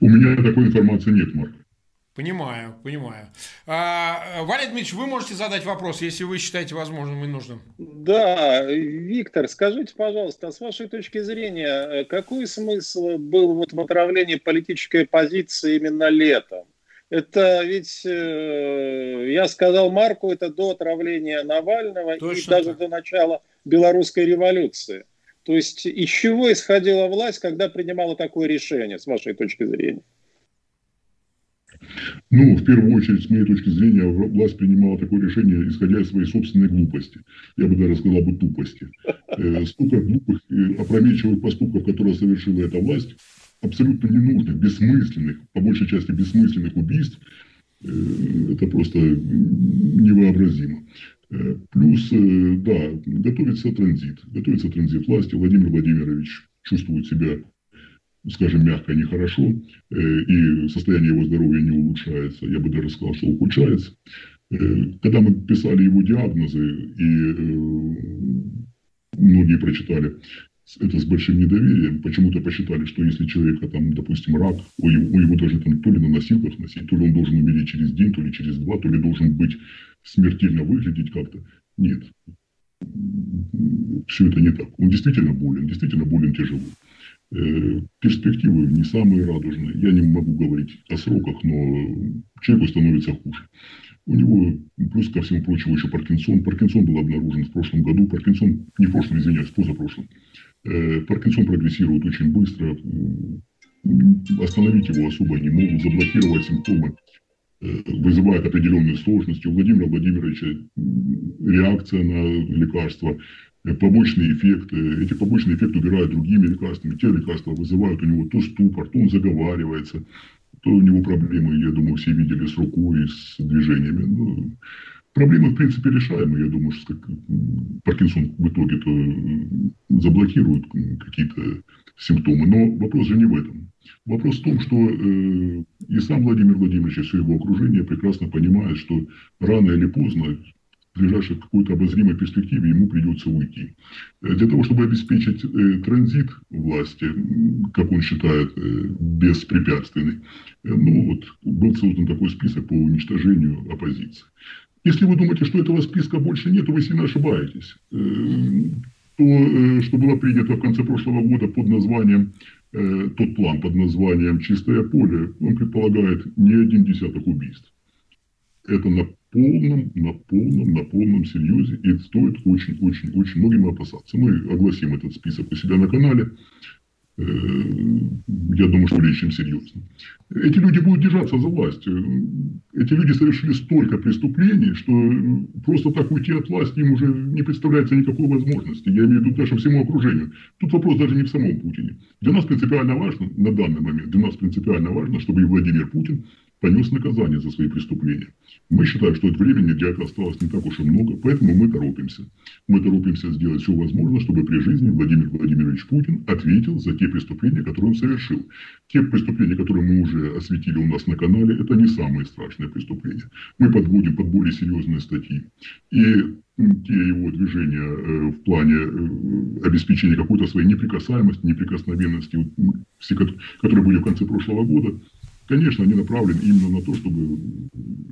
У меня такой информации нет, Марк. Понимаю, понимаю. А, Валерий Дмитриевич, вы можете задать вопрос, если вы считаете возможным и нужным. Да, Виктор, скажите, пожалуйста, а с вашей точки зрения, какой смысл был вот в отравлении политической оппозиции именно летом? Это ведь, э, я сказал Марку, это до отравления Навального Точно и даже так. до начала белорусской революции. То есть из чего исходила власть, когда принимала такое решение, с вашей точки зрения? Ну, в первую очередь, с моей точки зрения, власть принимала такое решение, исходя из своей собственной глупости. Я бы даже сказал бы тупости. Э, столько глупых и опрометчивых поступков, которые совершила эта власть, абсолютно ненужных, бессмысленных, по большей части бессмысленных убийств, э, это просто невообразимо. Э, плюс, э, да, готовится транзит. Готовится транзит власти. Владимир Владимирович чувствует себя, скажем, мягко, нехорошо, э, и состояние его здоровья не улучшается. Я бы даже сказал, что ухудшается. Когда мы писали его диагнозы, и многие прочитали это с большим недоверием. Почему-то посчитали, что если человека там, допустим, рак, у его, у его даже там то ли на носилках носить, то ли он должен умереть через день, то ли через два, то ли должен быть смертельно выглядеть как-то. Нет. Все это не так. Он действительно болен, действительно болен тяжело. Э, перспективы не самые радужные. Я не могу говорить о сроках, но человеку становится хуже. У него, плюс ко всему прочему, еще Паркинсон. Паркинсон был обнаружен в прошлом году. Паркинсон, не в прошлом, извиняюсь, позапрошлом. Э, Паркинсон прогрессирует очень быстро. Остановить его особо не могут, заблокировать симптомы Э, вызывает определенные сложности. У Владимира Владимировича реакция на лекарства, э, побочные эффекты. Эти побочные эффекты убирают другими лекарствами. Те лекарства вызывают у него то ступор, то он заговаривается, то у него проблемы, я думаю, все видели с рукой, с движениями. Проблемы, в принципе, решаемые. Я думаю, что Паркинсон в итоге-то заблокирует какие-то симптомы. Но вопрос же не в этом. Вопрос в том, что э, и сам Владимир Владимирович, и все его окружение прекрасно понимает, что рано или поздно в ближайшей какой-то обозримой перспективе ему придется уйти. Э, для того, чтобы обеспечить э, транзит власти, как он считает, э, беспрепятственный, э, ну вот был создан такой список по уничтожению оппозиции. Если вы думаете, что этого списка больше нет, то вы сильно ошибаетесь. Э, то, э, что было принято в конце прошлого года под названием Э, тот план под названием «Чистое поле», он предполагает не один десяток убийств. Это на полном, на полном, на полном серьезе, и стоит очень-очень-очень многим опасаться. Мы огласим этот список у себя на канале. Я думаю, что более чем серьезно. Эти люди будут держаться за власть. Эти люди совершили столько преступлений, что просто так уйти от власти им уже не представляется никакой возможности. Я имею в виду даже всему окружению. Тут вопрос даже не в самом Путине. Для нас принципиально важно, на данный момент, для нас принципиально важно, чтобы и Владимир Путин понес наказание за свои преступления. Мы считаем, что от времени этого осталось не так уж и много, поэтому мы торопимся. Мы торопимся сделать все возможное, чтобы при жизни Владимир Владимирович Путин ответил за те преступления, которые он совершил. Те преступления, которые мы уже осветили у нас на канале, это не самые страшные преступления. Мы подводим под более серьезные статьи. И те его движения э, в плане э, обеспечения какой-то своей неприкасаемости, неприкосновенности, которые были в конце прошлого года, Конечно, они направлены именно на то, чтобы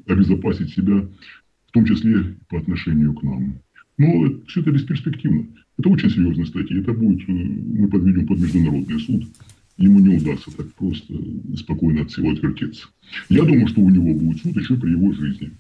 обезопасить себя, в том числе по отношению к нам. Но все это бесперспективно. Это очень серьезная статья. Это будет, э, мы подведем под международный суд. Ему не удастся так просто спокойно от всего отвертеться. Я думаю, что у него будет суд еще при его жизни.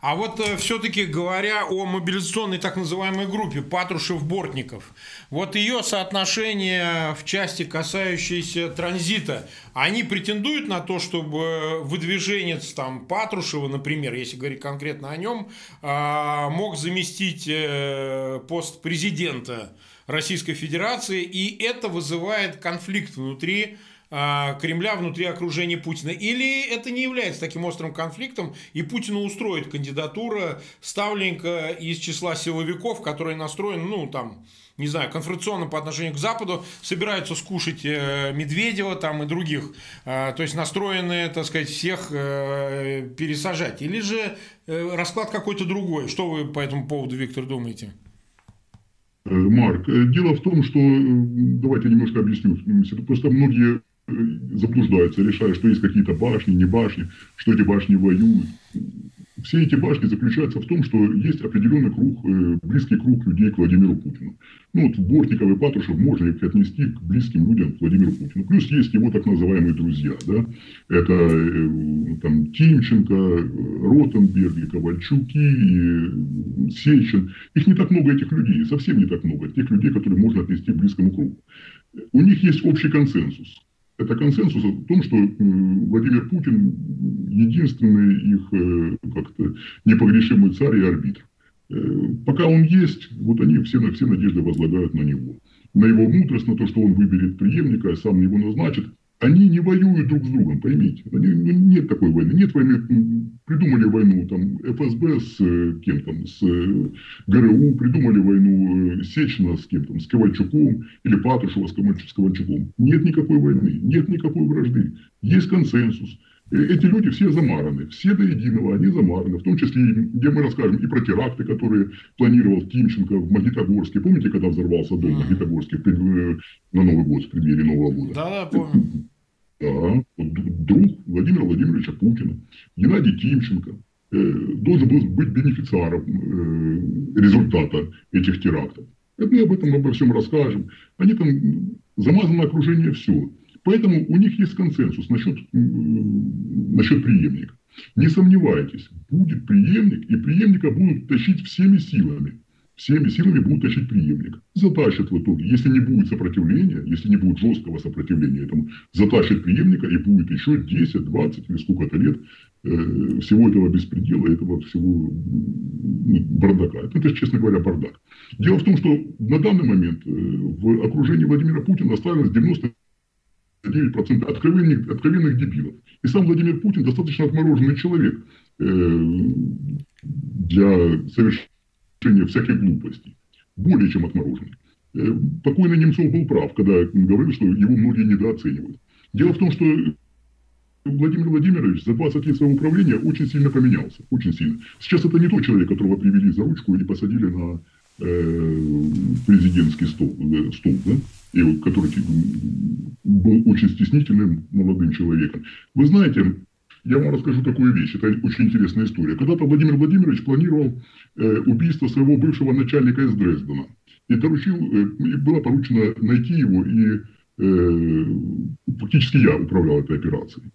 А вот э, все-таки говоря о мобилизационной так называемой группе Патрушев-Бортников, вот ее соотношение в части, касающейся транзита, они претендуют на то, чтобы выдвиженец там Патрушева, например, если говорить конкретно о нем, э, мог заместить э, пост президента Российской Федерации, и это вызывает конфликт внутри а, Кремля внутри окружения Путина? Или это не является таким острым конфликтом, и Путину устроит кандидатура ставленника из числа силовиков, которые настроены, ну, там, не знаю, конфронтационно по отношению к Западу, собираются скушать э, Медведева там и других, э, то есть настроены, так сказать, всех э, пересажать. Или же э, расклад какой-то другой? Что вы по этому поводу, Виктор, думаете? Марк, дело в том, что, давайте немножко объясню, просто многие заблуждаются, решая, что есть какие-то башни, не башни, что эти башни воюют. Все эти башни заключаются в том, что есть определенный круг, э, близкий круг людей к Владимиру Путину. Ну вот Бортников и Патрушев можно их отнести к близким людям к Владимиру Путину. Плюс есть его так называемые друзья. Да? Это э, там, Тимченко, Ротенберг, Ковальчуки, Сечин. Их не так много, этих людей, совсем не так много. Тех людей, которые можно отнести к близкому кругу. У них есть общий консенсус это консенсус в том, что Владимир Путин единственный их э, как-то непогрешимый царь и арбитр. Э, пока он есть, вот они все, все надежды возлагают на него. На его мудрость, на то, что он выберет преемника, а сам его назначит. Они не воюют друг с другом, поймите. Они, ну, нет такой войны. Нет войны. Придумали войну там ФСБ с э, кем там, с э, ГРУ, придумали войну э, Сечина с кем там, с Ковальчуком или Патрушева с Ковальчуком. Нет никакой войны, нет никакой вражды. Есть консенсус. Эти люди все замараны, все до единого, они замараны, в том числе, где мы расскажем и про теракты, которые планировал Тимченко в Магнитогорске. Помните, когда взорвался дом в Магнитогорске на Новый год, в преддверии Нового года? Да, да, помню. Друг Владимира Владимировича Путина, Геннадий Тимченко, э, должен был быть бенефициаром э, результата этих терактов. Это мы об этом обо всем расскажем. Они там замазано окружение все. Поэтому у них есть консенсус насчет, насчет преемника. Не сомневайтесь, будет преемник, и преемника будут тащить всеми силами всеми силами будут тащить преемник. Затащат в итоге. Если не будет сопротивления, если не будет жесткого сопротивления этому, затащат преемника и будет еще 10, 20 или сколько-то лет э, всего этого беспредела, этого всего ну, бардака. Это, честно говоря, бардак. Дело в том, что на данный момент э, в окружении Владимира Путина осталось 99% откровенных, откровенных дебилов. И сам Владимир Путин достаточно отмороженный человек э, для совершения совершения всяких глупостей. Более чем отмороженный. Э, покойный Немцов был прав, когда говорил, что его многие недооценивают. Дело в том, что Владимир Владимирович за 20 лет своего управления очень сильно поменялся. Очень сильно. Сейчас это не тот человек, которого привели за ручку и посадили на э, президентский стол, э, стол да? и вот, который был очень стеснительным молодым человеком. Вы знаете, я вам расскажу такую вещь. Это очень интересная история. Когда-то Владимир Владимирович планировал э, убийство своего бывшего начальника из Дрездена. И поручил, э, было поручено найти его, и э, фактически я управлял этой операцией.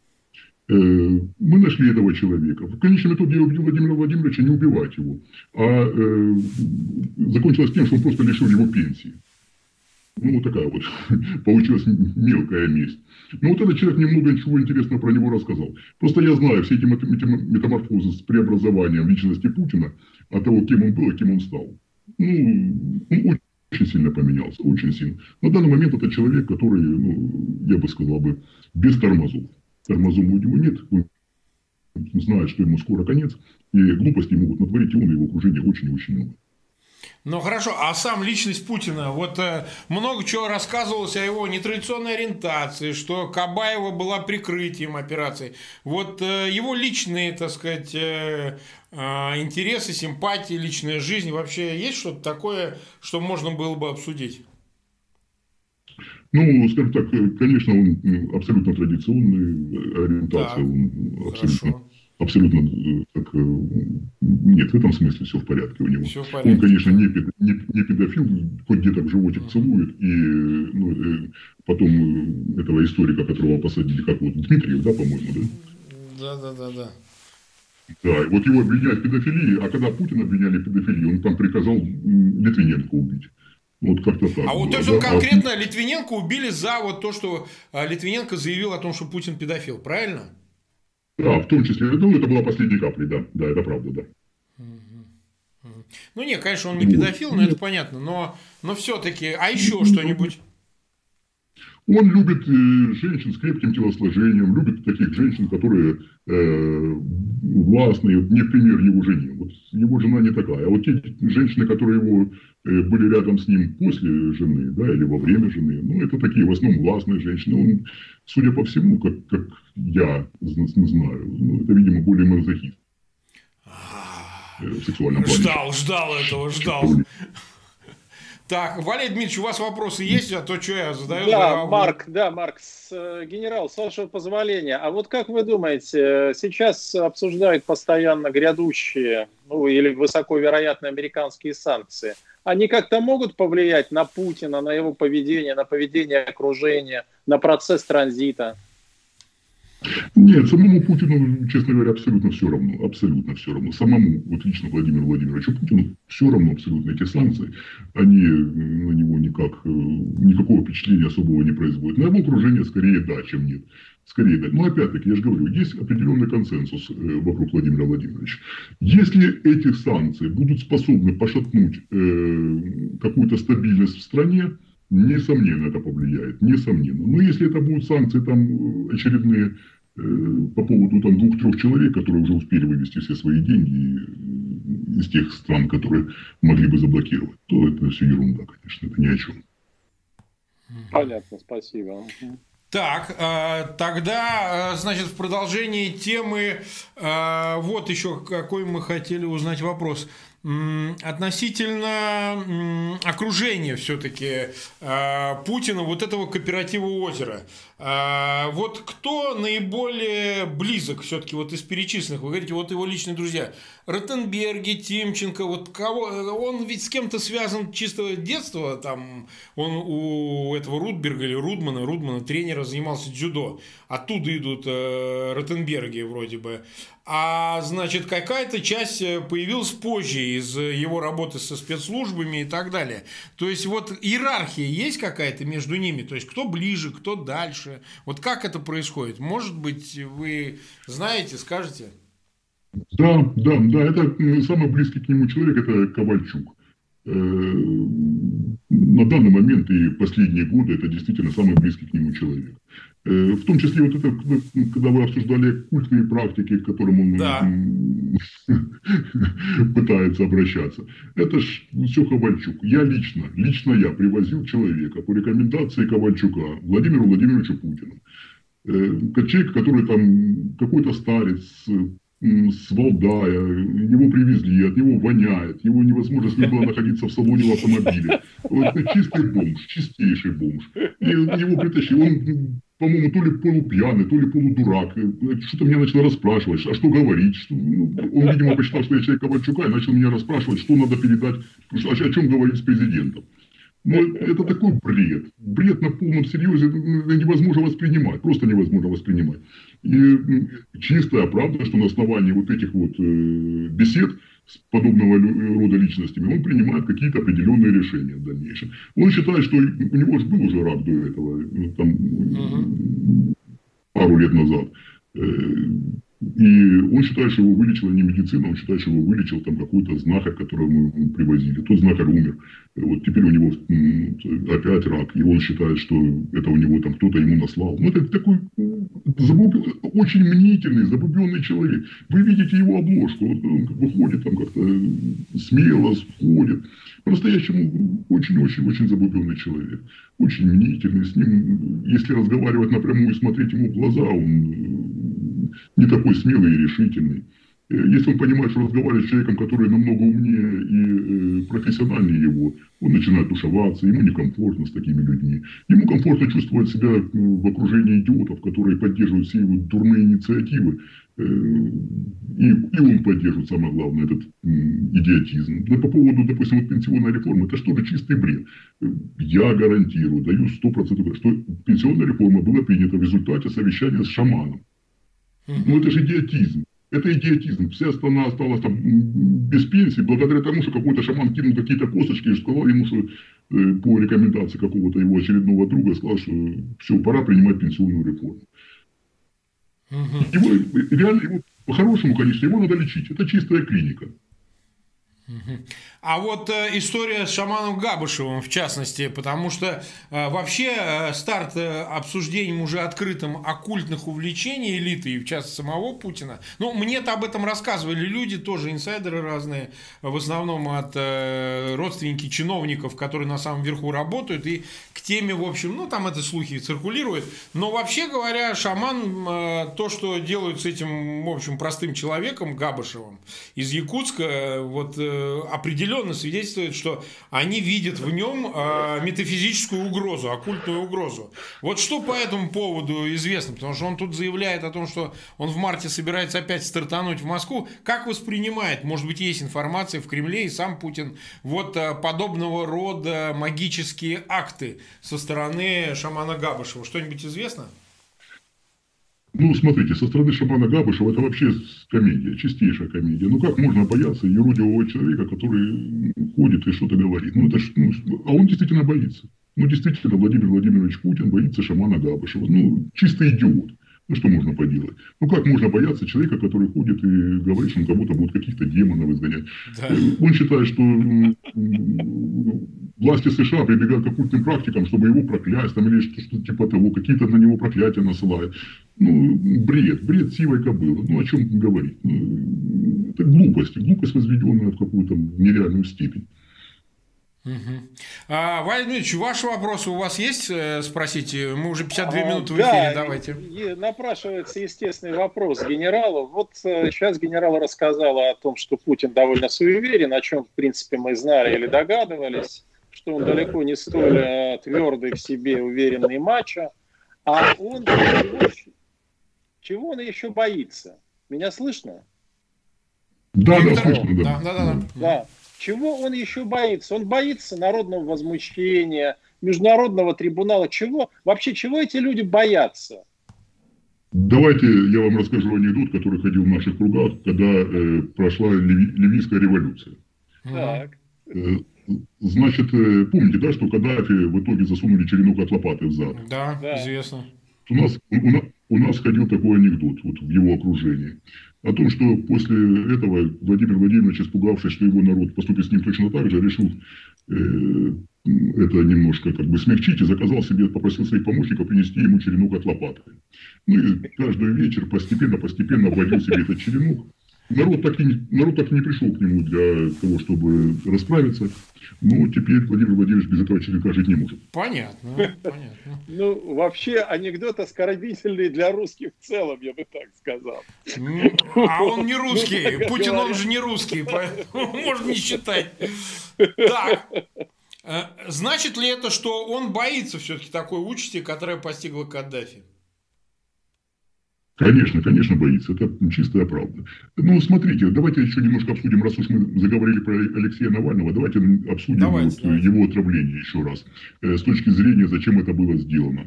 Э, мы нашли этого человека. В конечном итоге я убедил Владимира Владимировича не убивать его, а э, закончилось тем, что он просто лишил его пенсии. Ну, вот такая вот получилась мелкая месть. Но вот этот человек немного ничего интересного про него рассказал. Просто я знаю все эти метаморфозы с преобразованием личности Путина от того, кем он был, а кем он стал. Ну, очень сильно поменялся, очень сильно. На данный момент это человек, который, ну, я бы сказал бы, без тормозов. Тормозов у него нет, он знает, что ему скоро конец, и глупости могут натворить, и он и его окружение очень и очень много. Ну хорошо, а сам личность Путина, вот э, много чего рассказывалось о его нетрадиционной ориентации, что Кабаева была прикрытием операции. Вот э, его личные, так сказать, э, э, интересы, симпатии, личная жизнь, вообще есть что-то такое, что можно было бы обсудить? Ну, скажем так, э, конечно, он абсолютно традиционный, ориентация, так, он абсолютно... Хорошо абсолютно так, э, нет, в этом смысле все в порядке у него. Все в порядке. Он, конечно, не, не, не педофил, хоть где-то в животик целует, и ну, э, потом э, этого историка, которого посадили, как вот Дмитриев, да, по-моему, да? Да, да, да, да. Да, вот его обвиняют в педофилии, а когда Путина обвиняли в педофилии, он там приказал Литвиненко убить. Вот как-то так. А вот то есть он конкретно Литвиненко убили за вот то, что Литвиненко заявил о том, что Путин педофил, правильно? Да, в том числе, ну, это была последней каплей, да, да, это правда, да. Ну, нет, конечно, он не педофил, но это понятно, но, но все-таки, а еще что-нибудь? Он любит э, женщин с крепким телосложением, любит таких женщин, которые э, властные, не пример его жене. Вот его жена не такая. А вот те женщины, которые его были рядом с ним после жены, да, или во время жены, ну, это такие в основном властные женщины. Он, судя по всему, как, как я знаю, ну, это, видимо, более мазохист. Э, в сексуальном плане. Ждал, ждал этого, ждал. Так, Валерий Дмитриевич, у вас вопросы есть, а то что я задаю? Да, Марк, да, Марк, с, э, генерал, с вашего позволения. А вот как вы думаете, сейчас обсуждают постоянно грядущие, ну или высоковероятные американские санкции. Они как-то могут повлиять на Путина, на его поведение, на поведение окружения, на процесс транзита? Нет, самому Путину, честно говоря, абсолютно все равно. Абсолютно все равно. Самому, вот лично Владимиру Владимировичу Путину все равно абсолютно эти санкции. Они на него никак, э, никакого впечатления особого не производят. На его окружение скорее да, чем нет. Скорее да. Но опять-таки, я же говорю, есть определенный консенсус э, вокруг Владимира Владимировича. Если эти санкции будут способны пошатнуть э, какую-то стабильность в стране, Несомненно, это повлияет, несомненно. Но если это будут санкции там э, очередные э, по поводу там двух-трех человек, которые уже успели вывести все свои деньги из тех стран, которые могли бы заблокировать, то это все ерунда, конечно, это ни о чем. Понятно, спасибо. Так, э, тогда, значит, в продолжении темы, вот еще какой мы хотели узнать вопрос относительно окружения все-таки э, Путина, вот этого кооператива озера. Вот кто наиболее близок все-таки вот из перечисленных? Вы говорите, вот его личные друзья. Ротенберги, Тимченко, вот кого? Он ведь с кем-то связан чисто детства, там он у этого Рудберга или Рудмана, Рудмана тренера занимался дзюдо. Оттуда идут э, Ротенберги вроде бы. А значит, какая-то часть э, появилась позже из его работы со спецслужбами и так далее. То есть вот иерархия есть какая-то между ними? То есть кто ближе, кто дальше? Вот как это происходит? Может быть, вы знаете, скажете? Да, да, да, это самый близкий к нему человек, это Ковальчук. Э, на данный момент и последние годы это действительно самый близкий к нему человек. Э, в том числе вот это, когда вы обсуждали культные практики, к которым он да. пытается обращаться. Это ж все Ковальчук. Я лично, лично я привозил человека по рекомендации Ковальчука Владимиру Владимировичу Путину. Э, человек, который там какой-то старец, с Валдая, его привезли, от него воняет, его невозможно с ним было находиться в салоне в автомобиле. Вот чистый бомж, чистейший бомж. И его притащили, он по-моему, то ли полупьяный, то ли полудурак. Что-то меня начал расспрашивать, а что говорить. Что... Ну, он, видимо, посчитал, что я человек Ковальчука, и начал меня расспрашивать, что надо передать, о чем говорить с президентом. Но ну, это такой бред. Бред на полном серьезе невозможно воспринимать. Просто невозможно воспринимать. И чистая правда, что на основании вот этих вот э, бесед с подобного рода личностями, он принимает какие-то определенные решения в дальнейшем. Он считает, что у него же был уже рак до этого, ну, там, uh-huh. пару лет назад. Э, и он считает, что его вылечила не медицина, он считает, что его вылечил там какой-то знахарь, которого мы привозили. Тот знахарь умер. Вот теперь у него опять рак, и он считает, что это у него там кто-то ему наслал. Ну, это такой забуб... очень мнительный, забубенный человек. Вы видите его обложку, вот он как бы ходит там как-то смело, ходит. По-настоящему очень-очень-очень забубенный человек. Очень мнительный. С ним, если разговаривать напрямую и смотреть ему в глаза, он не такой смелый и решительный. Э, если он понимает, что разговаривает с человеком, который намного умнее и э, профессиональнее его, он начинает тушеваться, ему некомфортно с такими людьми. Ему комфортно чувствовать себя э, в окружении идиотов, которые поддерживают все его дурные инициативы. И, и он поддерживает, самое главное, этот идиотизм. Но по поводу, допустим, вот пенсионной реформы, это что-то чистый бред. Я гарантирую, даю 100%, что пенсионная реформа была принята в результате совещания с шаманом. Ну это же идиотизм. Это идиотизм. Вся страна осталась там без пенсии благодаря тому, что какой-то шаман кинул какие-то косточки и сказал ему, что э, по рекомендации какого-то его очередного друга, сказал, что все, пора принимать пенсионную реформу. Его, реально, его, по-хорошему, конечно, его надо лечить. Это чистая клиника. А вот э, история с шаманом Габышевым, в частности, потому что э, вообще э, старт э, обсуждением уже открытым оккультных увлечений элиты, и в частности самого Путина, ну, мне-то об этом рассказывали люди, тоже инсайдеры разные, в основном от э, родственники чиновников, которые на самом верху работают, и к теме, в общем, ну, там это слухи циркулируют, но вообще говоря, шаман, э, то, что делают с этим, в общем, простым человеком, Габышевым, из Якутска, э, вот э, определенно свидетельствует, что они видят в нем э, метафизическую угрозу, оккультную угрозу. Вот что по этому поводу известно? Потому что он тут заявляет о том, что он в марте собирается опять стартануть в Москву. Как воспринимает, может быть, есть информация в Кремле и сам Путин, вот э, подобного рода магические акты со стороны шамана Габышева? Что-нибудь известно? Ну, смотрите, со стороны шамана Габышева это вообще комедия, чистейшая комедия. Ну, как можно бояться юродивого человека, который ходит и что-то говорит? Ну, это ж, ну, а он действительно боится. Ну, действительно, Владимир Владимирович Путин боится шамана Габышева. Ну, чистый идиот. Ну, что можно поделать? Ну, как можно бояться человека, который ходит и говорит, что он кому-то будет каких-то демонов изгонять? Да. Э, он считает, что власти США прибегают к оккультным практикам, чтобы его проклясть, там, или что-то типа того, какие-то на него проклятия насылают. Ну, бред, бред сивой кобылы. Ну, о чем говорить? Ну, это глупость, глупость, возведенная в какую-то нереальную степень. Угу. А, Валерий ваши вопросы у вас есть э, спросить? Мы уже 52 а, минуты в эфире, да, давайте. И, напрашивается естественный вопрос генералу. Вот сейчас э, генерал рассказала о том, что Путин довольно суеверен, о чем, в принципе, мы знали или догадывались, что он далеко не столь э, твердый в себе, уверенный мачо. А он чего, чего он еще боится? Меня слышно? Да, да, слышно, да. Да, да, да. да. Чего он еще боится? Он боится народного возмущения, международного трибунала. Чего? Вообще, чего эти люди боятся? Давайте я вам расскажу анекдот, который ходил в наших кругах, когда э, прошла Ливи, Ливийская революция. Так. Э, значит, э, помните, да, что Каддафи в итоге засунули черенок от лопаты в зад? Да, да. известно. У нас, у, у нас ходил такой анекдот вот, в его окружении о том, что после этого Владимир Владимирович, испугавшись, что его народ поступит с ним точно так же, решил э, это немножко как бы смягчить и заказал себе, попросил своих помощников принести ему черенок от лопаты. Ну и каждый вечер постепенно-постепенно вводил себе этот черенок. Народ так, и не, народ так и не пришел к нему для того, чтобы расправиться. Но теперь Владимир Владимирович без этого черенка жить не может. Понятно, понятно. Ну, вообще анекдот оскорбительный для русских в целом, я бы так сказал. А он не русский. Ну, Путин, он же не русский, поэтому можно не считать. Так, э, Значит ли это, что он боится все-таки такой участи, которая постигла Каддафи? Конечно, конечно, боится. Это чистая правда. Ну, смотрите, давайте еще немножко обсудим, раз уж мы заговорили про Алексея Навального, давайте обсудим давайте, вот давайте. его отравление еще раз. Э, с точки зрения, зачем это было сделано.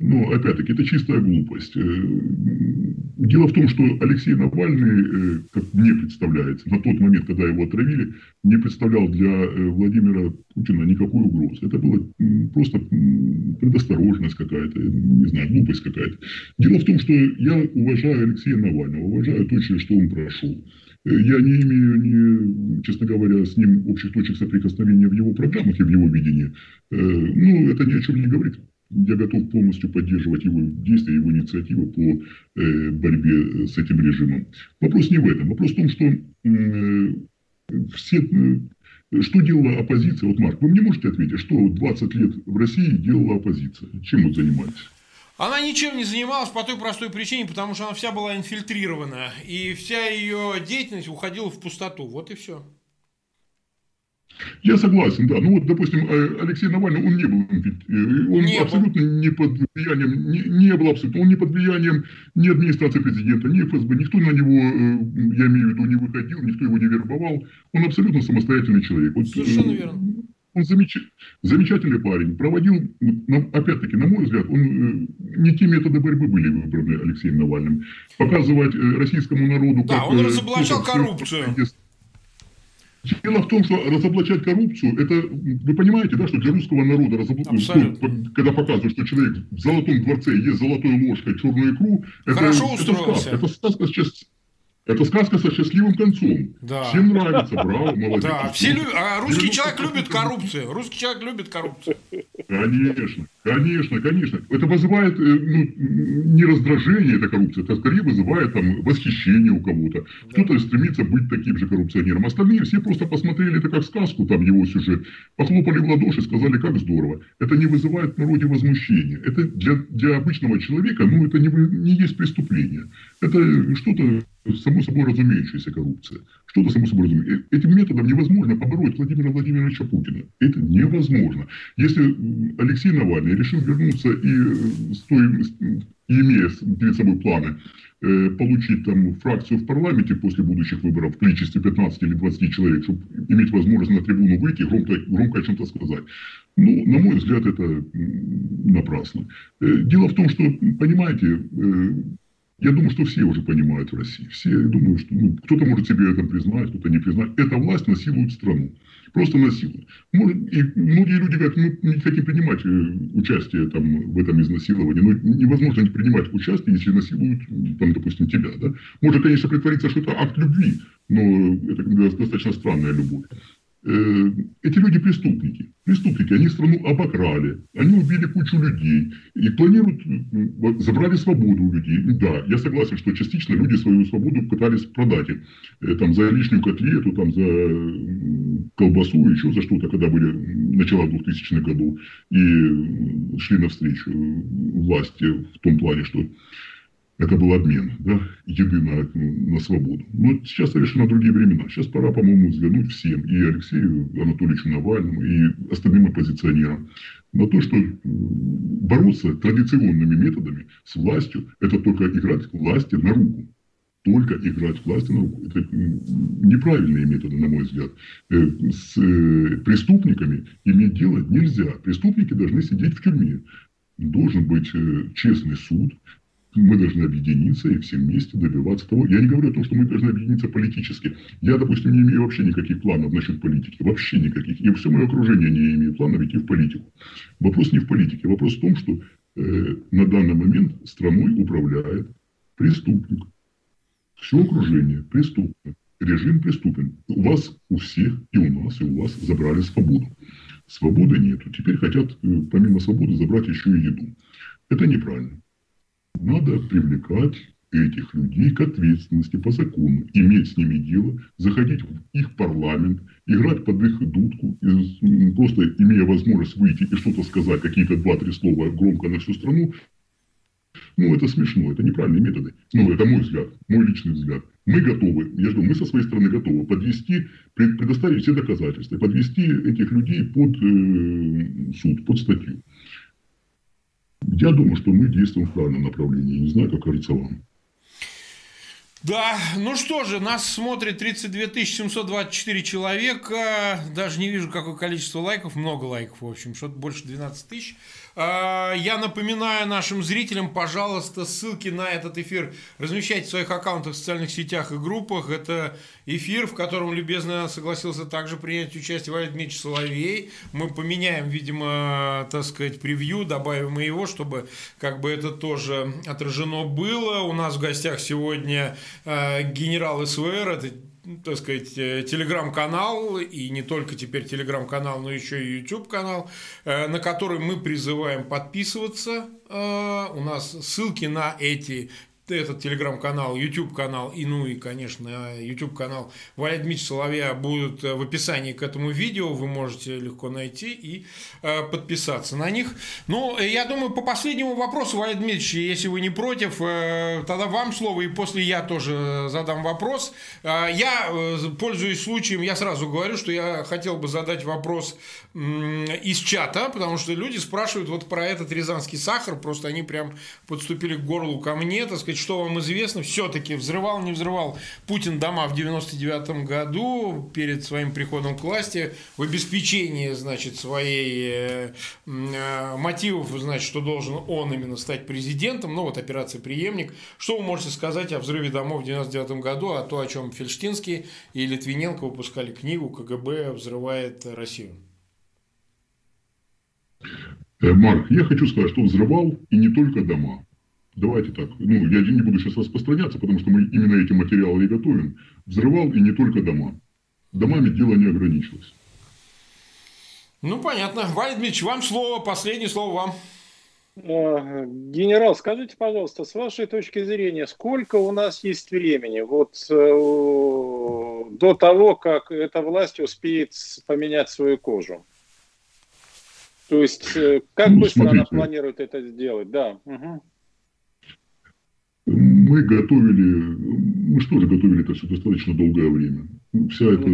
Но, опять-таки, это чистая глупость. Э, дело в том, что Алексей Навальный, э, как мне представляется, на тот момент, когда его отравили, не представлял для э, Владимира Путина никакой угрозы. Это была просто предосторожность какая-то, не знаю, глупость какая-то. Дело в том, что я уважаю Алексея Навального, уважаю то, через что он прошел. Я не имею, ни, честно говоря, с ним общих точек соприкосновения в его программах и в его видении. Ну, это ни о чем не говорит я готов полностью поддерживать его действия, его инициативы по э, борьбе с этим режимом. Вопрос не в этом. Вопрос в том, что э, все, э, что делала оппозиция? Вот, Марк, вы мне можете ответить, что 20 лет в России делала оппозиция? Чем вот занимались? Она ничем не занималась по той простой причине, потому что она вся была инфильтрирована, и вся ее деятельность уходила в пустоту. Вот и все. Я согласен, да. Ну вот, допустим, э, Алексей Навальный, он не был, э, он не абсолютно был. не под влиянием, не, не был абсолютно, он не под влиянием ни администрации президента, ни ФСБ, никто на него, э, я имею в виду, не выходил, никто его не вербовал. Он абсолютно самостоятельный человек. Вот, Совершенно верно. Он замеч... замечательный парень. Проводил, опять-таки, на мой взгляд, он, не те методы борьбы были выбраны Алексеем Навальным. Показывать российскому народу... Да, как, он разоблачал коррупцию. Дело в том, что разоблачать коррупцию, это, вы понимаете, да, что для русского народа, разоблачать, ну, когда показывают, что человек в золотом дворце ест золотой ложкой черную икру, Хорошо это, устроился. это сказка. Это сказка сейчас это сказка со счастливым концом. Да. Всем нравится, браво, молодец. Да, все любят, а русский человек любит коррупцию. Русский человек любит коррупцию. Конечно, конечно, конечно. Это вызывает э, ну, не раздражение, эта коррупция, это скорее вызывает там восхищение у кого-то. Да. Кто-то стремится быть таким же коррупционером. Остальные все просто посмотрели это как сказку, там его сюжет, похлопали в ладоши, сказали, как здорово. Это не вызывает в народе возмущения. Это для, для обычного человека, ну, это не, не есть преступление. Это что-то само собой разумеющаяся коррупция. Что-то само собой разумеющееся. Этим методом невозможно побороть Владимира Владимировича Путина. Это невозможно. Если Алексей Навальный решил вернуться и, э, стоя, и имея перед собой планы э, получить там фракцию в парламенте после будущих выборов в количестве 15 или 20 человек, чтобы иметь возможность на трибуну выйти и громко, громко о чем-то сказать. Ну, на мой взгляд, это напрасно. Э, дело в том, что, понимаете, я думаю, что все уже понимают в России. Все, я думаю, что ну, кто-то может себе это признать, кто-то не признать. Эта власть насилует страну. Просто насилует. Может, и многие люди говорят, мы не хотим принимать э, участие там, в этом изнасиловании. Но невозможно не принимать участие, если насилуют, там, допустим, тебя. Да? Может, конечно, притвориться, что это акт любви, но это достаточно странная любовь. Э, эти люди преступники. Преступники, они страну обокрали, они убили кучу людей. И планируют, забрали свободу у людей. Да, я согласен, что частично люди свою свободу пытались продать. Э, там, за лишнюю котлету, там, за колбасу, еще за что-то, когда были начало 2000-х годов. И шли навстречу власти в том плане, что это был обмен да, еды на, на свободу. Но сейчас совершенно другие времена. Сейчас пора, по-моему, взглянуть всем, и Алексею Анатольевичу Навальному, и остальным оппозиционерам, на то, что бороться традиционными методами с властью, это только играть власти на руку. Только играть власти на руку. Это неправильные методы, на мой взгляд. Э, с э, преступниками иметь дело нельзя. Преступники должны сидеть в тюрьме должен быть э, честный суд, мы должны объединиться и все вместе добиваться того. Я не говорю о том, что мы должны объединиться политически. Я, допустим, не имею вообще никаких планов насчет политики. Вообще никаких. И все мое окружение не имеет планов идти в политику. Вопрос не в политике. Вопрос в том, что э, на данный момент страной управляет преступник. Все окружение преступно. Режим преступен. У вас, у всех, и у нас, и у вас забрали свободу. Свободы нету. Теперь хотят, э, помимо свободы, забрать еще и еду. Это неправильно. Надо привлекать этих людей к ответственности по закону, иметь с ними дело, заходить в их парламент, играть под их дудку, просто имея возможность выйти и что-то сказать, какие-то два-три слова громко на всю страну, ну, это смешно, это неправильные методы. Ну, это мой взгляд, мой личный взгляд. Мы готовы, я жду, мы со своей стороны готовы подвести, предоставить все доказательства, подвести этих людей под э, суд, под статью. Я думаю, что мы действуем в правильном направлении. Не знаю, как кажется вам. Да, ну что же, нас смотрит 32 724 человека. Даже не вижу, какое количество лайков. Много лайков, в общем, что-то больше 12 тысяч. А, я напоминаю нашим зрителям, пожалуйста, ссылки на этот эфир размещайте в своих аккаунтах в социальных сетях и группах. Это эфир, в котором любезно согласился также принять участие Валерий Дмитриевич Соловей. Мы поменяем, видимо, так сказать, превью, добавим его, чтобы как бы это тоже отражено было. У нас в гостях сегодня э, генерал СВР, это так сказать, э, телеграм-канал, и не только теперь телеграм-канал, но еще и YouTube-канал, э, на который мы призываем подписываться. Э, у нас ссылки на эти этот телеграм-канал, YouTube-канал и, ну и, конечно, YouTube-канал Валерия Дмитриевича Соловья будут в описании к этому видео. Вы можете легко найти и э, подписаться на них. Ну, я думаю, по последнему вопросу, Валерий Дмитриевич, если вы не против, э, тогда вам слово, и после я тоже задам вопрос. Э, я, э, пользуясь случаем, я сразу говорю, что я хотел бы задать вопрос э, из чата, потому что люди спрашивают вот про этот рязанский сахар, просто они прям подступили к горлу ко мне, так сказать, что вам известно, все-таки взрывал, не взрывал Путин дома в 99 году перед своим приходом к власти в обеспечении, значит, своей э, э, мотивов, значит, что должен он именно стать президентом, ну вот операция «Преемник». Что вы можете сказать о взрыве домов в 99 году, а то, о чем Фельштинский и Литвиненко выпускали книгу «КГБ взрывает Россию»? Э, Марк, я хочу сказать, что взрывал и не только дома. Давайте так. Ну, я не буду сейчас распространяться, потому что мы именно эти материалы и готовим. Взрывал и не только дома. Домами дело не ограничилось. Ну, понятно. Валерий Дмитриевич, вам слово. Последнее слово вам. А, генерал, скажите, пожалуйста, с вашей точки зрения, сколько у нас есть времени вот э, до того, как эта власть успеет поменять свою кожу? То есть, э, как ну, быстро смотрите. она планирует это сделать? Да. Угу мы готовили, мы что же готовили это все достаточно долгое время. Вся эта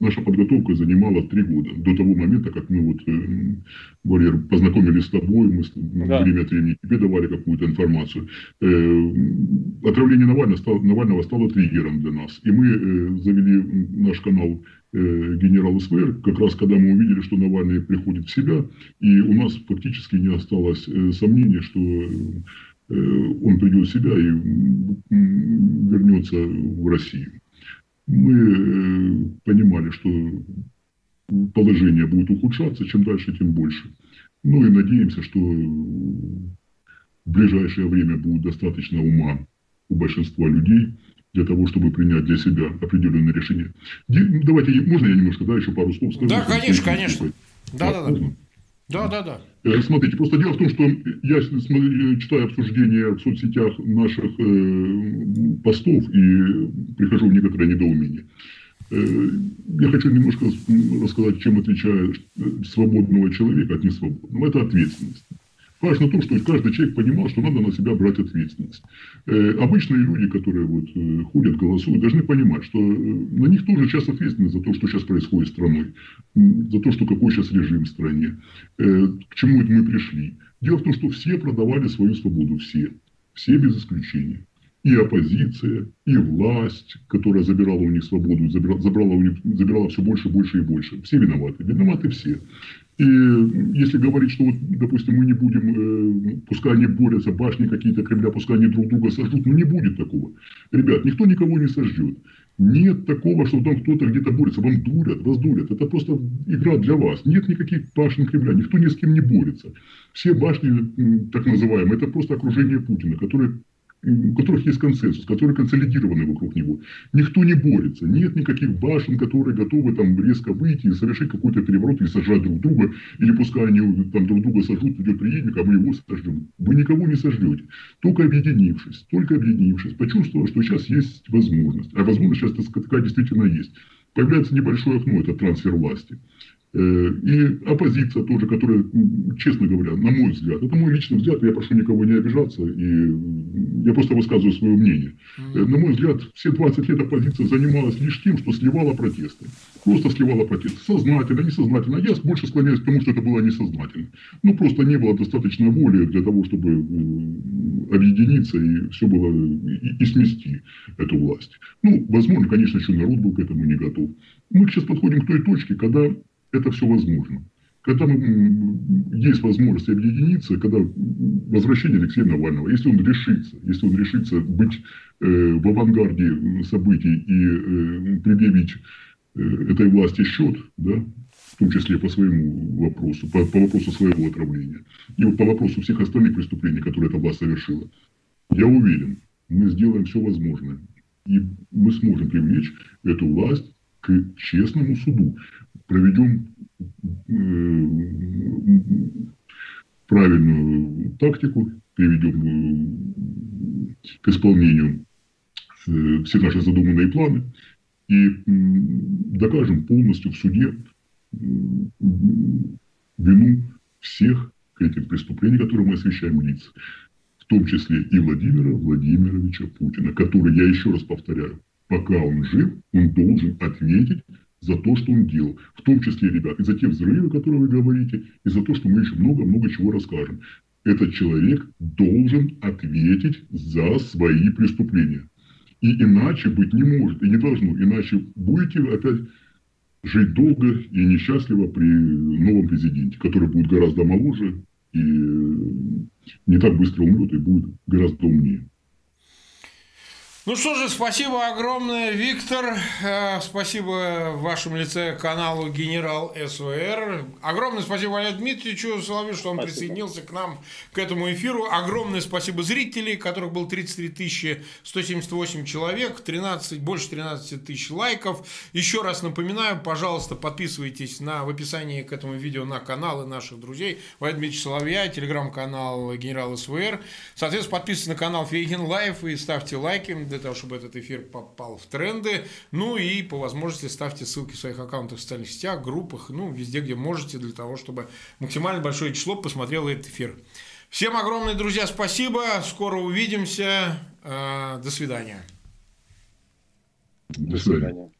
наша подготовка занимала три года. До того момента, как мы вот, э, Валер, познакомились с тобой, мы да. время от времени тебе давали какую-то информацию. Э, отравление Навального стало, Навального стало триггером для нас. И мы э, завели наш канал генерал СВР, как раз когда мы увидели, что Навальный приходит в себя, и у нас фактически не осталось сомнения, что Э, он придет в себя и вернется в Россию. Мы э, понимали, что положение будет ухудшаться, чем дальше, тем больше. Ну и надеемся, что в ближайшее время будет достаточно ума у большинства людей для того, чтобы принять для себя определенное решение. Давайте, можно я немножко, да, еще пару слов скажу? Да, конечно, конечно. Да, да, да. Да, да, да. Э, смотрите, просто дело в том, что я читаю обсуждения в соцсетях наших э, постов и прихожу в некоторое недоумение. Э, я хочу немножко рассказать, чем отличает свободного человека от несвободного. Это ответственность. Важно то, что каждый человек понимал, что надо на себя брать ответственность. Э, обычные люди, которые вот, э, ходят, голосуют, должны понимать, что э, на них тоже сейчас ответственность за то, что сейчас происходит с страной, за то, что какой сейчас режим в стране, э, к чему это мы пришли. Дело в том, что все продавали свою свободу, все, все без исключения. И оппозиция, и власть, которая забирала у них свободу, забирала, забрала у них, забирала все больше, больше и больше. Все виноваты. Виноваты все. И если говорить, что, вот, допустим, мы не будем, э, пускай они борются, башни какие-то Кремля, пускай они друг друга сожгут, ну не будет такого. Ребят, никто никого не сожжет. Нет такого, что там кто-то где-то борется. Вам дурят, вас дурят. Это просто игра для вас. Нет никаких башен Кремля. Никто ни с кем не борется. Все башни, так называемые, это просто окружение Путина, которые у которых есть консенсус, которые консолидированы вокруг него. Никто не борется. Нет никаких башен, которые готовы там резко выйти и совершить какой-то переворот или сожрать друг друга, или пускай они там друг друга сожрут, идет преемник, а мы его сожжем. Вы никого не сожжете. Только объединившись, только объединившись, почувствовав, что сейчас есть возможность. А возможность сейчас такая действительно есть. Появляется небольшое окно, это трансфер власти. Э, и оппозиция тоже, которая, честно говоря, на мой взгляд, это мой личный взгляд, я прошу никого не обижаться, и я просто высказываю свое мнение. Mm-hmm. На мой взгляд, все 20 лет оппозиция занималась лишь тем, что сливала протесты. Просто сливала протесты. Сознательно, несознательно. Я больше склоняюсь к тому, что это было несознательно. Ну, просто не было достаточно воли для того, чтобы объединиться и все было, и, и смести эту власть. Ну, возможно, конечно, еще народ был к этому не готов. Мы сейчас подходим к той точке, когда это все возможно. когда есть возможность объединиться, когда возвращение Алексея Навального, если он решится, если он решится быть э, в авангарде событий и э, предъявить э, этой власти счет, да, в том числе по своему вопросу, по, по вопросу своего отравления, и по вопросу всех остальных преступлений, которые эта власть совершила, я уверен, мы сделаем все возможное, и мы сможем привлечь эту власть к честному суду, проведем правильную тактику, приведем к исполнению э, все наши задуманные планы и докажем полностью в суде вину всех этих преступлений, которые мы освещаем лиц, в том числе и Владимира Владимировича Путина, который, я еще раз повторяю, пока он жив, он должен ответить за то, что он делал. В том числе, ребят, и за те взрывы, которые вы говорите, и за то, что мы еще много-много чего расскажем. Этот человек должен ответить за свои преступления. И иначе быть не может, и не должно. Иначе будете опять жить долго и несчастливо при новом президенте, который будет гораздо моложе и не так быстро умрет и будет гораздо умнее. Ну что же, спасибо огромное, Виктор. Э, спасибо в вашем лице каналу Генерал СВР. Огромное спасибо Валерию Дмитриевичу Соловью, что он спасибо. присоединился к нам к этому эфиру. Огромное спасибо зрителей, которых было 33 178 человек, 13, больше 13 тысяч лайков. Еще раз напоминаю, пожалуйста, подписывайтесь на, в описании к этому видео на каналы наших друзей. Валерий Дмитриевич Соловья, телеграм-канал Генерал СВР. Соответственно, подписывайтесь на канал Фейгин Live и ставьте лайки того, чтобы этот эфир попал в тренды. Ну и по возможности ставьте ссылки в своих аккаунтах в социальных сетях, группах, ну, везде, где можете, для того, чтобы максимально большое число посмотрело этот эфир. Всем огромное, друзья, спасибо. Скоро увидимся. Э, до свидания. До свидания.